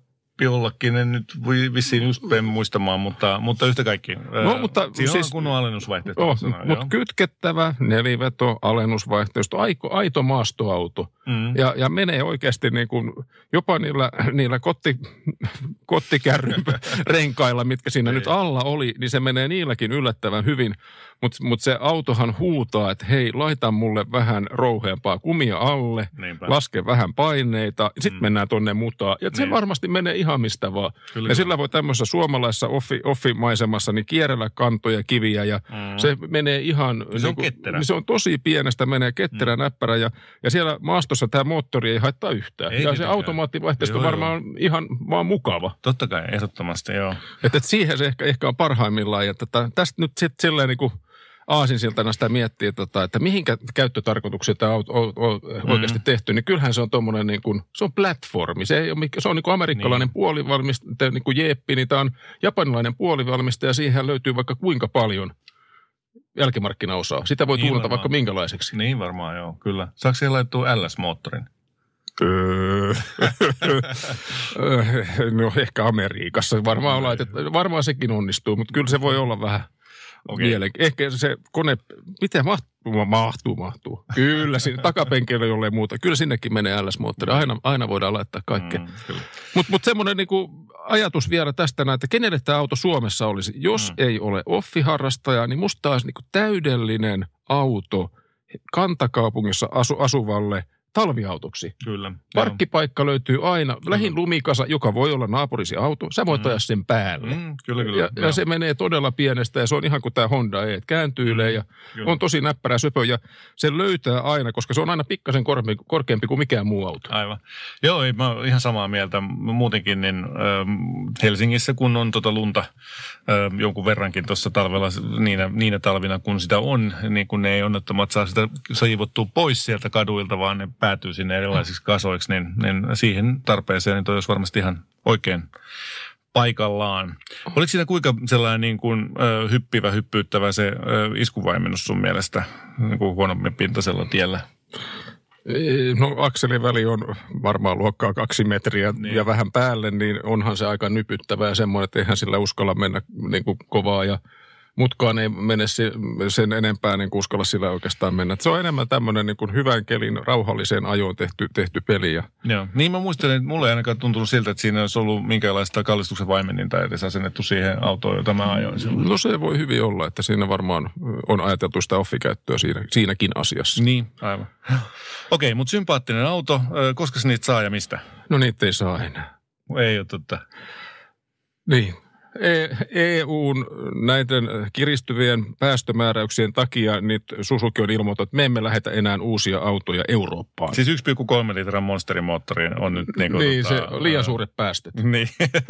jollakin, en nyt vissiin just muistamaan, mutta, mutta yhtä kaikki. No, mutta Siinä siis- on kunnon alennusvaihteet. Oh, mutta kytkettävä neliveto, alennusvaihteisto, aito, aito maastoauto. mm. Ja, ja menee oikeasti niin kuin, jopa niillä, niillä kotti, kottikärryn renkailla, mitkä siinä nyt alla oli, niin se menee niilläkin yllättävän hyvin. Mutta mut se autohan huutaa, että hei, laita mulle vähän rouheampaa kumia alle, Niinpä. laske vähän paineita, sitten mm. mennään tonne mutaan. Ja se Niin. varmasti menee ihan mistä vaan. Kyllä. ja sillä voi tämmöisessä suomalaisessa offi, offimaisemassa niin kierrellä kantoja, kiviä ja Mm. se menee ihan... Se on kuin- ketterä. niin Se on tosi pienestä, menee ketterä, mm. näppärä ja, ja siellä maastossa tämä moottori ei haittaa yhtään. Ei ja se automaattivaihteisto Joo, varmaan on ihan vaan mukava. Totta kai, ehdottomasti, joo. Että et siihen se ehkä, ehkä on parhaimmillaan. Ja tätä, tästä nyt sitten silleen niin kuin aasinsiltana sitä miettii, tota, että mihinkä käyttötarkoituksia tämä on, on, on Mm. oikeasti tehty, niin kyllähän se on tuommoinen niin kuin, se on platformi. Se, ei ole, se on niin kuin amerikkalainen niin. puolivalmistaja, niin kuin Jeppi, niin tämä on japanilainen puolivalmistaja, siihen löytyy vaikka kuinka paljon jälkimarkkinaosaa. Sitä voi Niin tuunata varmaan. vaikka minkälaiseksi. Niin varmaan, joo, kyllä. Saako siihen laittua LS-moottorin? Öö, no ehkä Amerikassa varmaan, on laitettu, varmaan sekin onnistuu, mutta kyllä se voi olla vähän Okay. Ehkä se kone, miten mahtuu, mahtuu, mahtuu. Kyllä, sinne takapenkillä jollei muuta. Kyllä sinnekin menee LS-moottori. Aina, aina voidaan laittaa kaikkea. Mm. Mutta mut semmoinen niinku ajatus vielä tästä näin, että kenelle tämä auto Suomessa olisi. Jos mm. ei ole offiharrastaja, niin musta olisi niinku täydellinen auto kantakaupungissa asu, asuvalle talviautoksi. Kyllä. Parkkipaikka löytyy aina. Lähin lumikasa, joka voi olla naapurisi auto, sä voit Mm. ajaa sen päälle. Mm, kyllä, kyllä. Ja, ja se menee todella pienestä ja se on ihan kuin tämä Honda E, että kääntyilee ja Kyllä. on tosi näppärä söpö ja se löytää aina, koska se on aina pikkasen korkeampi, korkeampi kuin mikään muu auto. Aivan. Joo, ei, mä oon ihan samaa mieltä. Muutenkin niin ähm, Helsingissä, kun on tota lunta ähm, jonkun verrankin tuossa talvella, niinä, niinä talvina, kun sitä on, niin kun ne ei onnettomat saa sitä saivottua pois sieltä kaduilta, vaan ne päätyy sinne erilaisiksi kasoiksi, niin, niin siihen tarpeeseen niin toi olisi varmasti ihan oikein paikallaan. Oliko siinä kuinka sellainen niin kuin, ö, hyppivä, hyppyyttävä se ö, iskuvaimennus sun mielestä niin kuin huonommin pintaisella tiellä? No akselin väli on varmaan luokkaa kaksi metriä Niin. ja vähän päälle, niin onhan se aika nypyttävä ja semmoinen, että eihän sillä uskalla mennä niin kuin kovaa ja mutkaan ei mene se- sen enempää niin kuin uskalla sillä oikeastaan mennä. Et se on enemmän tämmöinen niin kuin hyvän kelin rauhalliseen ajoon tehty, tehty peli ja Joo. Niin mä muistelen, että mulle ei ainakaan tuntunut siltä, että siinä olisi ollut minkäänlaista kallistuksen vaimenninta edes asennettu siihen autoon, jota mä ajoin silloin. No se voi hyvin olla, että siinä varmaan on ajateltu sitä offikäyttöä siinä, siinäkin asiassa. Niin, aivan. Okei, mutta sympaattinen auto. Koska niitä saa ja mistä? No niitä ei saa enää. Ei ole totta. Niin. E- EUn näiden kiristyvien päästömääräyksien takia nyt Suzuki on ilmoittanut, että me emme lähetä enää uusia autoja Eurooppaan. Siis 1,3 litran monsterimoottori on nyt niin kuin, niin, se tota, on liian suuret päästöt. Niin.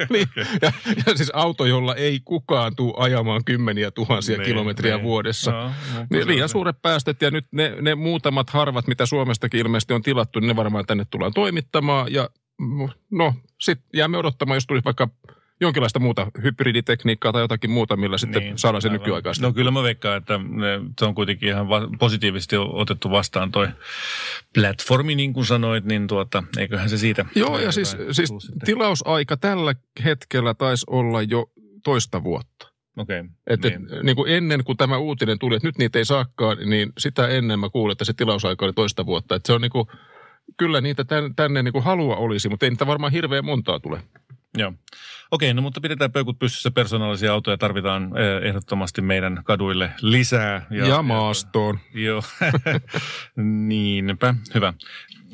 niin. ja, ja siis auto, jolla ei kukaan tule ajamaan kymmeniä tuhansia Niin, kilometriä niin. vuodessa. No, mutta Niin, se liian suuret päästöt ja nyt ne, ne muutamat harvat, mitä Suomestakin ilmeisesti on tilattu, niin ne varmaan tänne tullaan toimittamaan. Ja no, sitten jäämme odottamaan, jos tulisi vaikka jonkinlaista muuta hybriditekniikkaa tai jotakin muuta, millä sitten niin, saadaan se nykyaikaista. No kyllä mä veikkaan, että ne, se on kuitenkin ihan va- positiivisesti otettu vastaan toi platformi, niin kuin sanoit, niin tuota, eiköhän se siitä. Joo, ja siis, siis tilausaika tällä hetkellä taisi olla jo toista vuotta. Okei, Et, niin. niin. et, niin kuin ennen kuin tämä uutinen tuli, että nyt niitä ei saakaan, niin sitä ennen mä kuulin, että se tilausaika oli toista vuotta. Että se on niin kuin, kyllä niitä tän, tänne niin kuin halua olisi, mutta ei niitä varmaan hirveän montaa tule. Joo. Okei, no mutta pidetään peukut pystyssä. Persoonallisia autoja tarvitaan eh, ehdottomasti meidän kaduille lisää. Ja, ja maastoon. Joo, niinpä. Hyvä.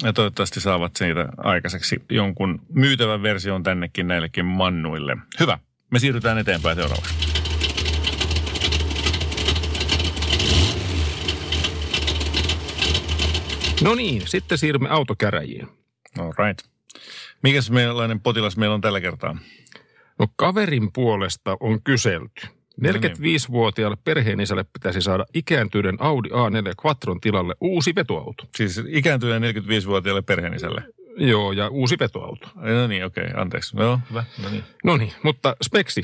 Ja toivottavasti saavat siitä aikaiseksi jonkun myytävän version tännekin näillekin mannuille. Hyvä. Me siirrytään eteenpäin seuraavaksi. No niin, sitten siirrymme autokäräjiin. All right. Mikäs meidän potilas meillä on tällä kertaa? No kaverin puolesta on kyselty. 45-vuotiaalle perheenisälle pitäisi saada ikääntyneen Audi A4 Quattron tilalle uusi vetoauto. Siis ikääntyneen 45-vuotiaalle perheenisälle? Joo, ja uusi vetoauto. No niin, okei, okay, anteeksi. No, hyvä. No niin. no niin, mutta speksi.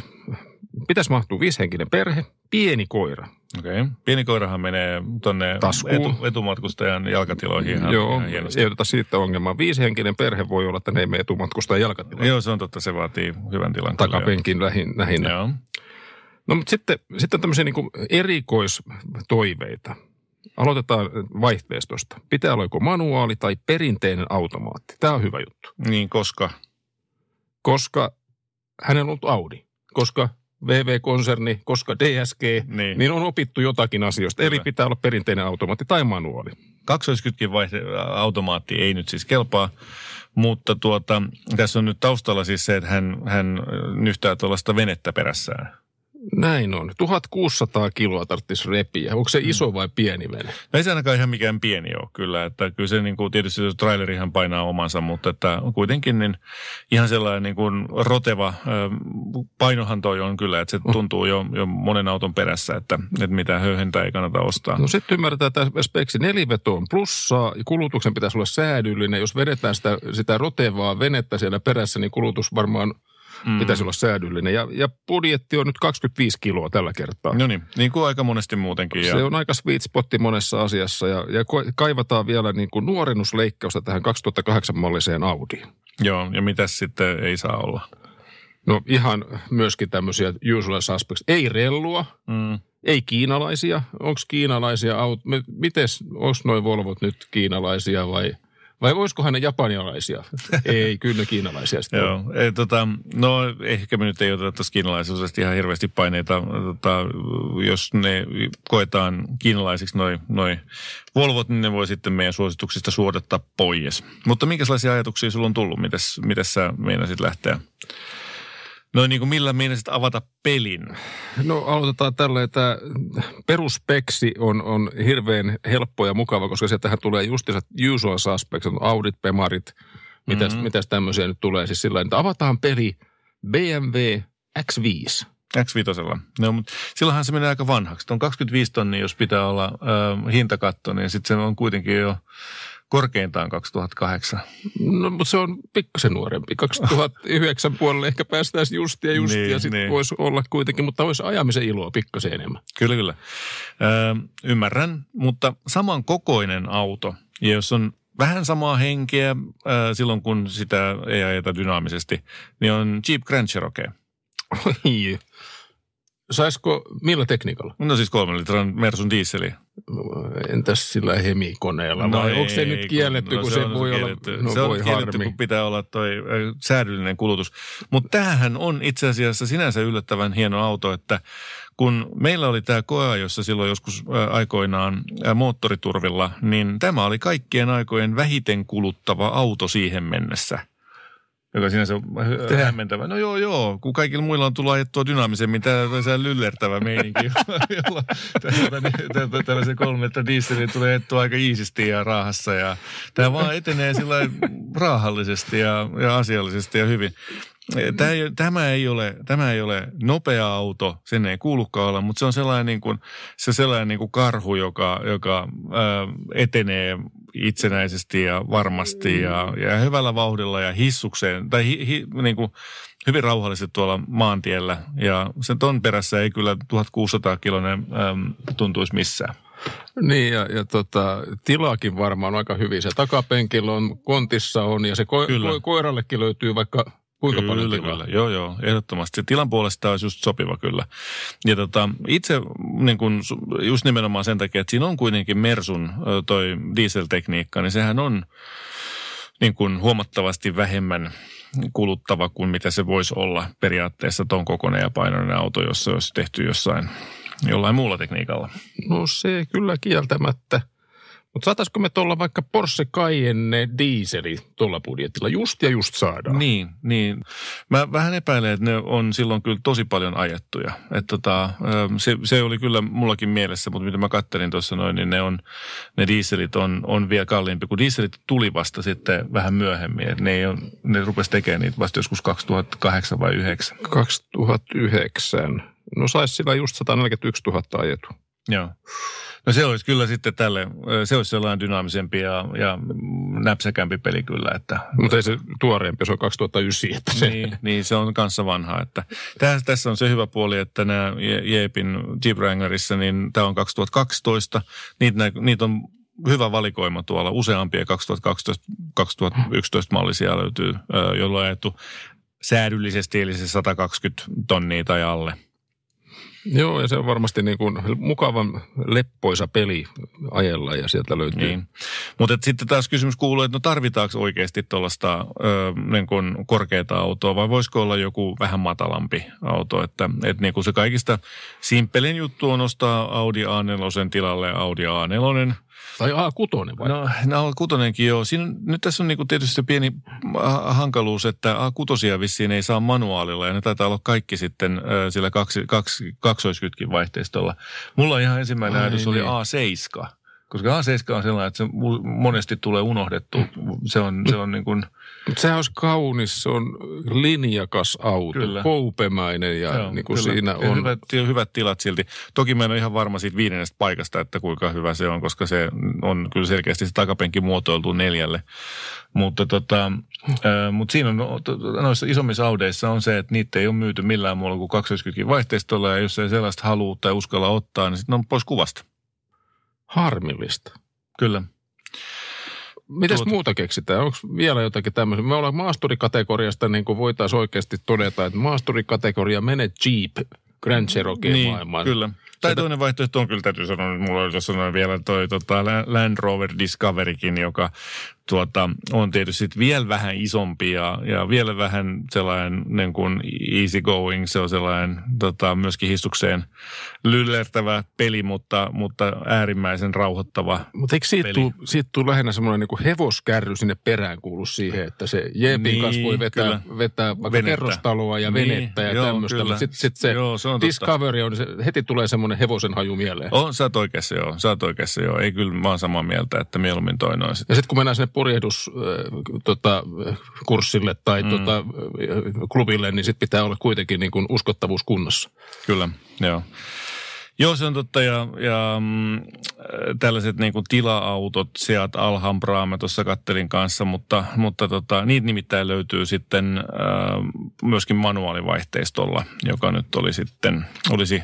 Pitäisi mahtua viishenkinen perhe, pieni koira. Okei. Okay. Pieni koirahan menee tuonne etu, etumatkustajan jalkatiloihin ihan, Joo, ihan hienosti. ei oteta siitä ongelmaa. Viisihenkinen perhe voi olla, että ne ei mene etumatkustajan jalkatiloihin. Joo, se on totta. Se vaatii hyvän tilan. Takapenkin lähin, lähinnä. Joo. No mutta sitten, sitten tämmöisiä niin erikoistoiveita. Aloitetaan vaihteistosta. Pitää olla joko manuaali tai perinteinen automaatti. Tämä on hyvä juttu. Niin, koska? Koska hänellä on ollut Audi. Koska VV-konserni, koska DSG, niin. niin on opittu jotakin asioista. Kyllä. Eli pitää olla perinteinen automaatti tai manuaali. Kaksoiskytkin vaihde, automaatti ei nyt siis kelpaa, mutta tuota, tässä on nyt taustalla siis se, että hän, hän nyhtää tuollaista venettä perässään. Näin on. 1600 kiloa tarvitsisi repiä. Onko se mm. iso vai pieni vene? No ei se ainakaan ihan mikään pieni ole kyllä. Että kyllä se niin kuin, tietysti se trailerihan painaa omansa, mutta että kuitenkin niin ihan sellainen niin kuin roteva painohan toi on kyllä, että se mm. tuntuu jo, jo monen auton perässä, että, että mitä höyhentää ei kannata ostaa. No sitten ymmärretään, että speksi neliveto on plussaa, kulutuksen pitäisi olla säädyllinen. Jos vedetään sitä, sitä rotevaa venettä siellä perässä, niin kulutus varmaan – mm. pitäisi olla säädyllinen. Ja, ja budjetti on nyt 25 kiloa tällä kertaa. No niin, niin kuin aika monesti muutenkin. Se ja... on aika sweet spotti monessa asiassa ja, ja kaivataan vielä niin kuin nuorennusleikkausta tähän 2008-malliseen Audiin. Joo, ja mitä sitten ei saa olla? No ihan myöskin tämmöisiä usual suspects. Ei rellua, mm. ei kiinalaisia. Onko kiinalaisia auto? Mites, onko noin Volvot nyt kiinalaisia vai – vai voisikohan ne japanialaisia? ei, kyllä ne kiinalaisia sitten Joo, ei, tota, no ehkä me nyt ei oteta tuossa kiinalaisuudesta ihan hirveästi paineita. Tota, jos ne koetaan kiinalaisiksi noin noi Volvot, niin ne voi sitten meidän suosituksista suodattaa pois. Mutta minkälaisia ajatuksia sulla on tullut? Mites, mites sä meinasit lähteä? No niin kuin millä meinasit avata pelin? No aloitetaan tällä, että peruspeksi on, on hirveän helppo ja mukava, koska sieltähän tulee justiinsa usual suspects, Audit, Pemarit, mitäs, mm-hmm. mitäs tämmöisiä nyt tulee. Siis sillä että avataan peli BMW X5. X5. No, mutta silloinhan se menee aika vanhaksi. On 25 tonnia, jos pitää olla äh, hintakatto, niin sitten se on kuitenkin jo korkeintaan 2008. No, mutta se on pikkasen nuorempi. 2009 puolelle ehkä päästään just ja just, niin, ja sitten niin. voisi olla kuitenkin, mutta olisi ajamisen iloa pikkasen enemmän. Kyllä, kyllä. Ö, ymmärrän, mutta saman kokoinen auto, ja jos on vähän samaa henkeä ö, silloin, kun sitä ei ajeta dynaamisesti, niin on Jeep Grand Cherokee. Saisiko, millä tekniikalla? No siis kolmen litran Mersun dieseli. Entäs sillä hemikoneella no vai ei, onko se nyt kielletty, no, kun se, se voi kielletty. olla, no se voi on kielletty, harmi. kun pitää olla toi säädyllinen kulutus. Mutta tämähän on itse asiassa sinänsä yllättävän hieno auto, että kun meillä oli tämä koea, jossa silloin joskus aikoinaan moottoriturvilla, niin tämä oli kaikkien aikojen vähiten kuluttava auto siihen mennessä – joka sinänsä on hämmentävä. No joo, joo, kun kaikilla muilla on tullut ajettua dynaamisemmin, tämä on se lyllertävä meininki, jolla tällaisen kolme metriä dieseliä tulee ajettua aika iisisti ja raahassa. Ja tämä vaan etenee sillä raahallisesti ja, ja asiallisesti ja hyvin. Tämä ei, tämä, ei ole, tämä ei ole nopea auto, sen ei kuulukaan olla, mutta se on sellainen, niin kuin, se sellainen niin kuin karhu, joka, joka ää, etenee itsenäisesti ja varmasti ja, ja hyvällä vauhdilla ja hissukseen, tai hi, hi, niin kuin hyvin rauhallisesti tuolla maantiellä. Ja sen ton perässä ei kyllä 1600 kilonen äm, tuntuisi missään. Niin ja, ja tota, tilaakin varmaan aika hyvin. Se takapenkillä on, kontissa on ja se ko- ko- koirallekin löytyy vaikka Kuinka kyllä, paljon tilaa? Kyllä, joo, joo, ehdottomasti. Se tilan puolesta olisi just sopiva kyllä. Ja tota, itse niin kun, just nimenomaan sen takia, että siinä on kuitenkin Mersun toi dieseltekniikka, niin sehän on niin kun huomattavasti vähemmän kuluttava kuin mitä se voisi olla periaatteessa ton kokoinen ja painoinen auto, jos se olisi tehty jossain jollain muulla tekniikalla. No se kyllä kieltämättä. Mutta saataisiko me tuolla vaikka Porsche Cayenne dieseli tuolla budjetilla? Just ja just saadaan. Niin, niin. Mä vähän epäilen, että ne on silloin kyllä tosi paljon ajettuja. Et tota, se, se, oli kyllä mullakin mielessä, mutta mitä mä kattelin tuossa noin, niin ne, on, ne dieselit on, on vielä kalliimpi, kun dieselit tuli vasta sitten vähän myöhemmin. Et ne, ei on, ne rupesi tekemään niitä vasta joskus 2008 vai 2009. 2009. No saisi sillä just 141 000 ajetu. Joo. No se olisi kyllä sitten tälle, se olisi sellainen dynaamisempi ja, ja näpsäkämpi peli kyllä. Että, Mutta ei se tuoreempi, se on 2009. Että se... Niin, niin, se on kanssa vanha. Että, tässä, tässä on se hyvä puoli, että nämä Jeepin Jeep Wranglerissa, niin tämä on 2012. Niitä, niitä on hyvä valikoima tuolla. Useampia 2012-2011 mallisia löytyy, joilla on ajettu säädyllisesti, eli se 120 tonnia tai alle – Joo, ja se on varmasti niin kuin mukavan leppoisa peli ajella ja sieltä löytyy. Niin. Mutta sitten taas kysymys kuuluu, että no tarvitaanko oikeasti tuollaista niin korkeata autoa vai voisiko olla joku vähän matalampi auto. Että, että niin kuin se kaikista simppelin juttu on ostaa Audi A4 tilalle Audi A4 – tai A6 vai? No, no A6 joo. Siinä, nyt tässä on niinku tietysti se pieni hankaluus, että A6 vissiin ei saa manuaalilla ja ne taitaa olla kaikki sitten äh, sillä kaksi, kaksi, kaksoiskytkin vaihteistolla. Mulla ihan ensimmäinen Ai ajatus niin. oli A7 koska A7 on sellainen, että se monesti tulee unohdettu. Se on, se on niin kuin... Mutta sehän olisi kaunis, se on linjakas auto, kyllä. koupemäinen ja Joo, niin kuin siinä on... Hyvät, hyvät tilat silti. Toki mä en ole ihan varma siitä viidennestä paikasta, että kuinka hyvä se on, koska se on kyllä selkeästi se takapenki muotoiltu neljälle. Mutta tota, äh, mut siinä on, no, noissa isommissa audeissa on se, että niitä ei ole myyty millään muulla kuin 20 vaihteistolla ja jos ei sellaista halua tai uskalla ottaa, niin sitten on pois kuvasta. Harmillista. Kyllä. Mitäs Tuot... muuta keksitään? Onko vielä jotakin tämmöistä? Me ollaan maasturikategoriasta, niin kuin voitaisiin oikeasti todeta, että maasturikategoria menee Jeep Grand Cherokee niin, maailmaan. Kyllä. Tai toinen vaihtoehto on kyllä täytyy sanoa, että mulla oli sanoa vielä toi tota Land Rover Discoverykin, joka tuota, on tietysti vielä vähän isompi ja, ja vielä vähän sellainen niin kuin easy going. Se on sellainen tota, myöskin histukseen lyllertävä peli, mutta, mutta äärimmäisen rauhoittava Mutta eikö siitä tule, siitä tule lähinnä semmoinen niin hevoskärry sinne perään kuulu siihen, että se Jeepin niin, kanssa voi vetää, kyllä. vetää vaikka venettä. kerrostaloa ja niin, venettä ja joo, tämmöistä, mutta sitten sit se joo, se on Discovery on, se, heti tulee semmoinen hevosen haju mieleen. On, sä oot oikeassa joo, sä oot oikeassa joo. Ei kyllä, mä oon samaa mieltä, että mieluummin toinen on sitten. Ja sitten kun mennään sinne purjehdus tota, kurssille tai mm. tota, klubille, niin sitten pitää olla kuitenkin niin kuin uskottavuus kunnossa. Kyllä, joo. Joo, se on totta. Ja, ja mm, tällaiset niin kuin tila-autot, Seat Alhambraa mä tuossa kattelin kanssa, mutta, mutta tota, niitä nimittäin löytyy sitten äh, myöskin manuaalivaihteistolla, joka nyt oli sitten, olisi,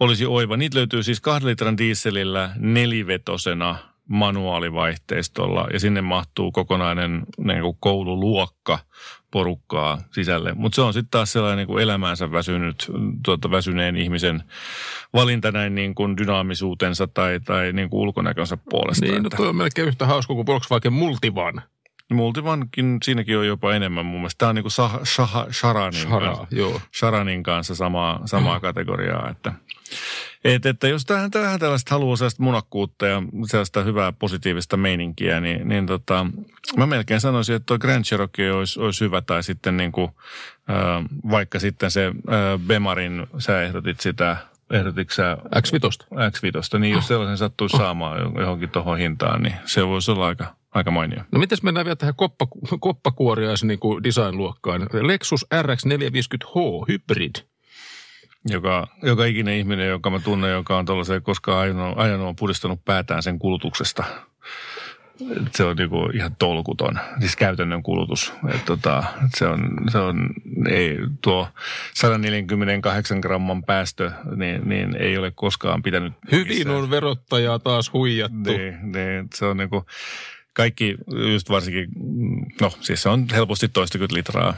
olisi oiva. Niitä löytyy siis kahden litran dieselillä nelivetosena – manuaalivaihteistolla ja sinne mahtuu kokonainen niin kuin koululuokka porukkaa sisälle. Mutta se on sitten taas sellainen niin kuin elämäänsä väsynyt, tuota, väsyneen ihmisen valinta näin niin kuin dynaamisuutensa tai, tai niin kuin ulkonäkönsä puolesta. Niin, no toi on melkein yhtä hauska kuin Volkswagen Multivan. Multivankin, siinäkin on jopa enemmän mun mielestä. Tämä on niin kuin Shah, Shah, Sharanin, Shara, kanssa, joo. Sharanin kanssa samaa, samaa mm. kategoriaa. Että, et, että jos tähän, tähän tällaista haluaa sellaista munakkuutta ja sellaista hyvää positiivista meininkiä, niin, niin tota, mä melkein sanoisin, että tuo Grand Cherokee olisi, olisi hyvä tai sitten niin kuin, äh, vaikka sitten se äh, Bemarin, sä ehdotit sitä Ehdotitko sä X5? X5, niin jos sellaisen sattuisi saamaan johonkin tuohon hintaan, niin se voisi olla aika, aika mainio. No miten mennään vielä tähän koppa, koppakuoriais niin kuin design-luokkaan? Lexus RX 450H Hybrid. Joka, joka ikinen ihminen, joka mä tunnen, joka on tuollaisen koskaan ajanut, ajanut on pudistanut päätään sen kulutuksesta se on niinku ihan tolkuton, siis käytännön kulutus. Et tota, se on, se on ei, tuo 148 gramman päästö, niin, niin ei ole koskaan pitänyt. Hyvin missään. on verottajaa taas huijattu. Niin, niin se on niinku, kaikki just varsinkin, no siis se on helposti toistakymmentä litraa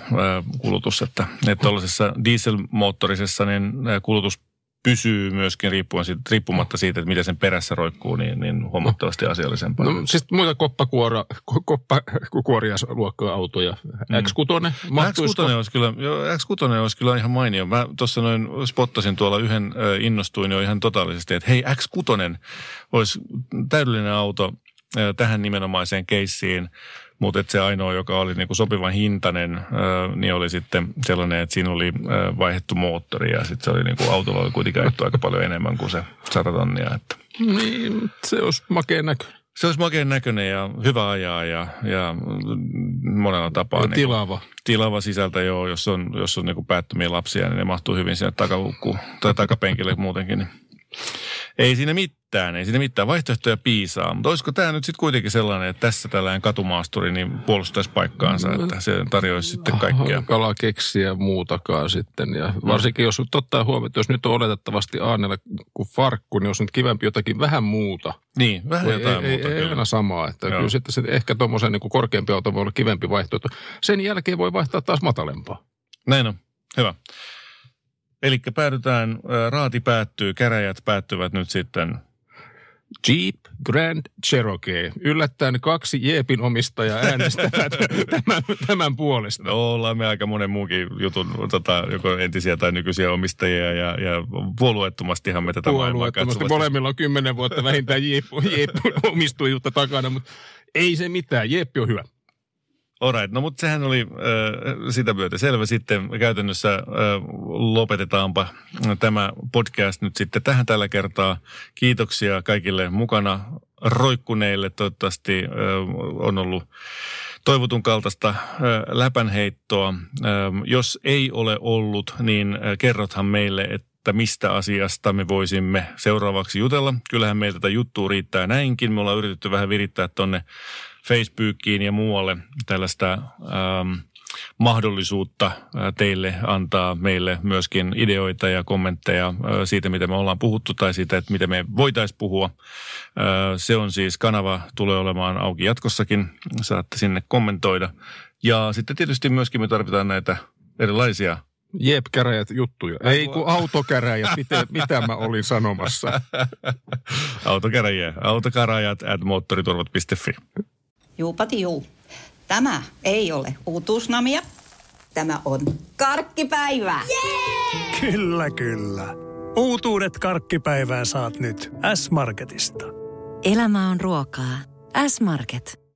kulutus, että, että tuollaisessa dieselmoottorisessa niin kulutus pysyy myöskin riippuen siitä, riippumatta siitä, että miten sen perässä roikkuu, niin, niin huomattavasti asiallisempaa. No, siis muita koppakuora, koppakuoriasluokkaa autoja. Mm. X6 X6 olisi kyllä, joo, X6 olisi kyllä ihan mainio. Mä tuossa noin spottasin tuolla yhden, innostuin jo ihan totaalisesti, että hei X6 olisi täydellinen auto tähän nimenomaiseen keissiin, mutta se ainoa, joka oli niin kuin sopivan hintainen, niin oli sitten sellainen, että siinä oli vaihdettu moottori ja sitten se oli niin kuin autolla oli kuitenkin aika paljon enemmän kuin se 100 tonnia. Että. Niin, se olisi makea näköinen. Se olisi makeen näköinen ja hyvä ajaa ja, ja monella tapaa. Ja niin tilava. Niin, tilava sisältä joo, jos on, jos on niin päättömiä lapsia, niin ne mahtuu hyvin sinne takaluukkuun tai takapenkille muutenkin. Niin. Ei siinä mitään, ei siinä mitään. Vaihtoehtoja piisaa. Mutta olisiko tämä nyt sitten kuitenkin sellainen, että tässä tällainen katumaasturi niin puolustaisi paikkaansa, että se tarjoaisi sitten kaikkea. Kala keksiä muutakaan sitten. Ja varsinkin jos ottaa huomioon, että jos nyt on oletettavasti Aanella kuin farkku, niin olisi nyt kivempi jotakin vähän muuta. Niin, vähän ei, jotain ei, muuta. Ei, ei aina samaa. Että kyllä sitten se, ehkä tuommoisen niin korkeampi auto voi olla kivempi vaihtoehto. Sen jälkeen voi vaihtaa taas matalempaa. Näin on. Hyvä. Eli päädytään, raati päättyy, käräjät päättyvät nyt sitten Jeep Grand Cherokee. Yllättäen kaksi Jeepin omistajaa äänestävät tämän, tämän puolesta. No, ollaan me aika monen muunkin jutun, tota, joko entisiä tai nykyisiä omistajia ja, ja puolueettomastihan me tätä maailmaa katsomassa. Molemmilla on kymmenen vuotta vähintään Jeep, Jeep omistujuutta takana, mutta ei se mitään. Jeeppi on hyvä. Alright, no mutta sehän oli äh, sitä myötä selvä. Sitten käytännössä äh, lopetetaanpa tämä podcast nyt sitten tähän tällä kertaa. Kiitoksia kaikille mukana roikkuneille. Toivottavasti äh, on ollut toivotun kaltaista äh, läpänheittoa. Äh, jos ei ole ollut, niin äh, kerrothan meille, että mistä asiasta me voisimme seuraavaksi jutella. Kyllähän meiltä tätä juttua riittää näinkin. Me ollaan yritetty vähän virittää tonne Facebookiin ja muualle tällaista ähm, mahdollisuutta äh, teille antaa meille myöskin ideoita ja kommentteja äh, siitä, mitä me ollaan puhuttu tai siitä, että mitä me voitaisiin puhua. Äh, se on siis kanava, tulee olemaan auki jatkossakin. Saatte sinne kommentoida. Ja sitten tietysti myöskin me tarvitaan näitä erilaisia Jep, käräjät juttuja. Ei kun autokäräjät, mitä, mitä mä olin sanomassa. autokäräjät, autokäräjät at moottoriturvat.fi. Juupati juu. Tämä ei ole uutuusnamia. Tämä on karkkipäivää. Jee! Kyllä, kyllä. Uutuudet karkkipäivää saat nyt S-Marketista. Elämä on ruokaa. S-Market.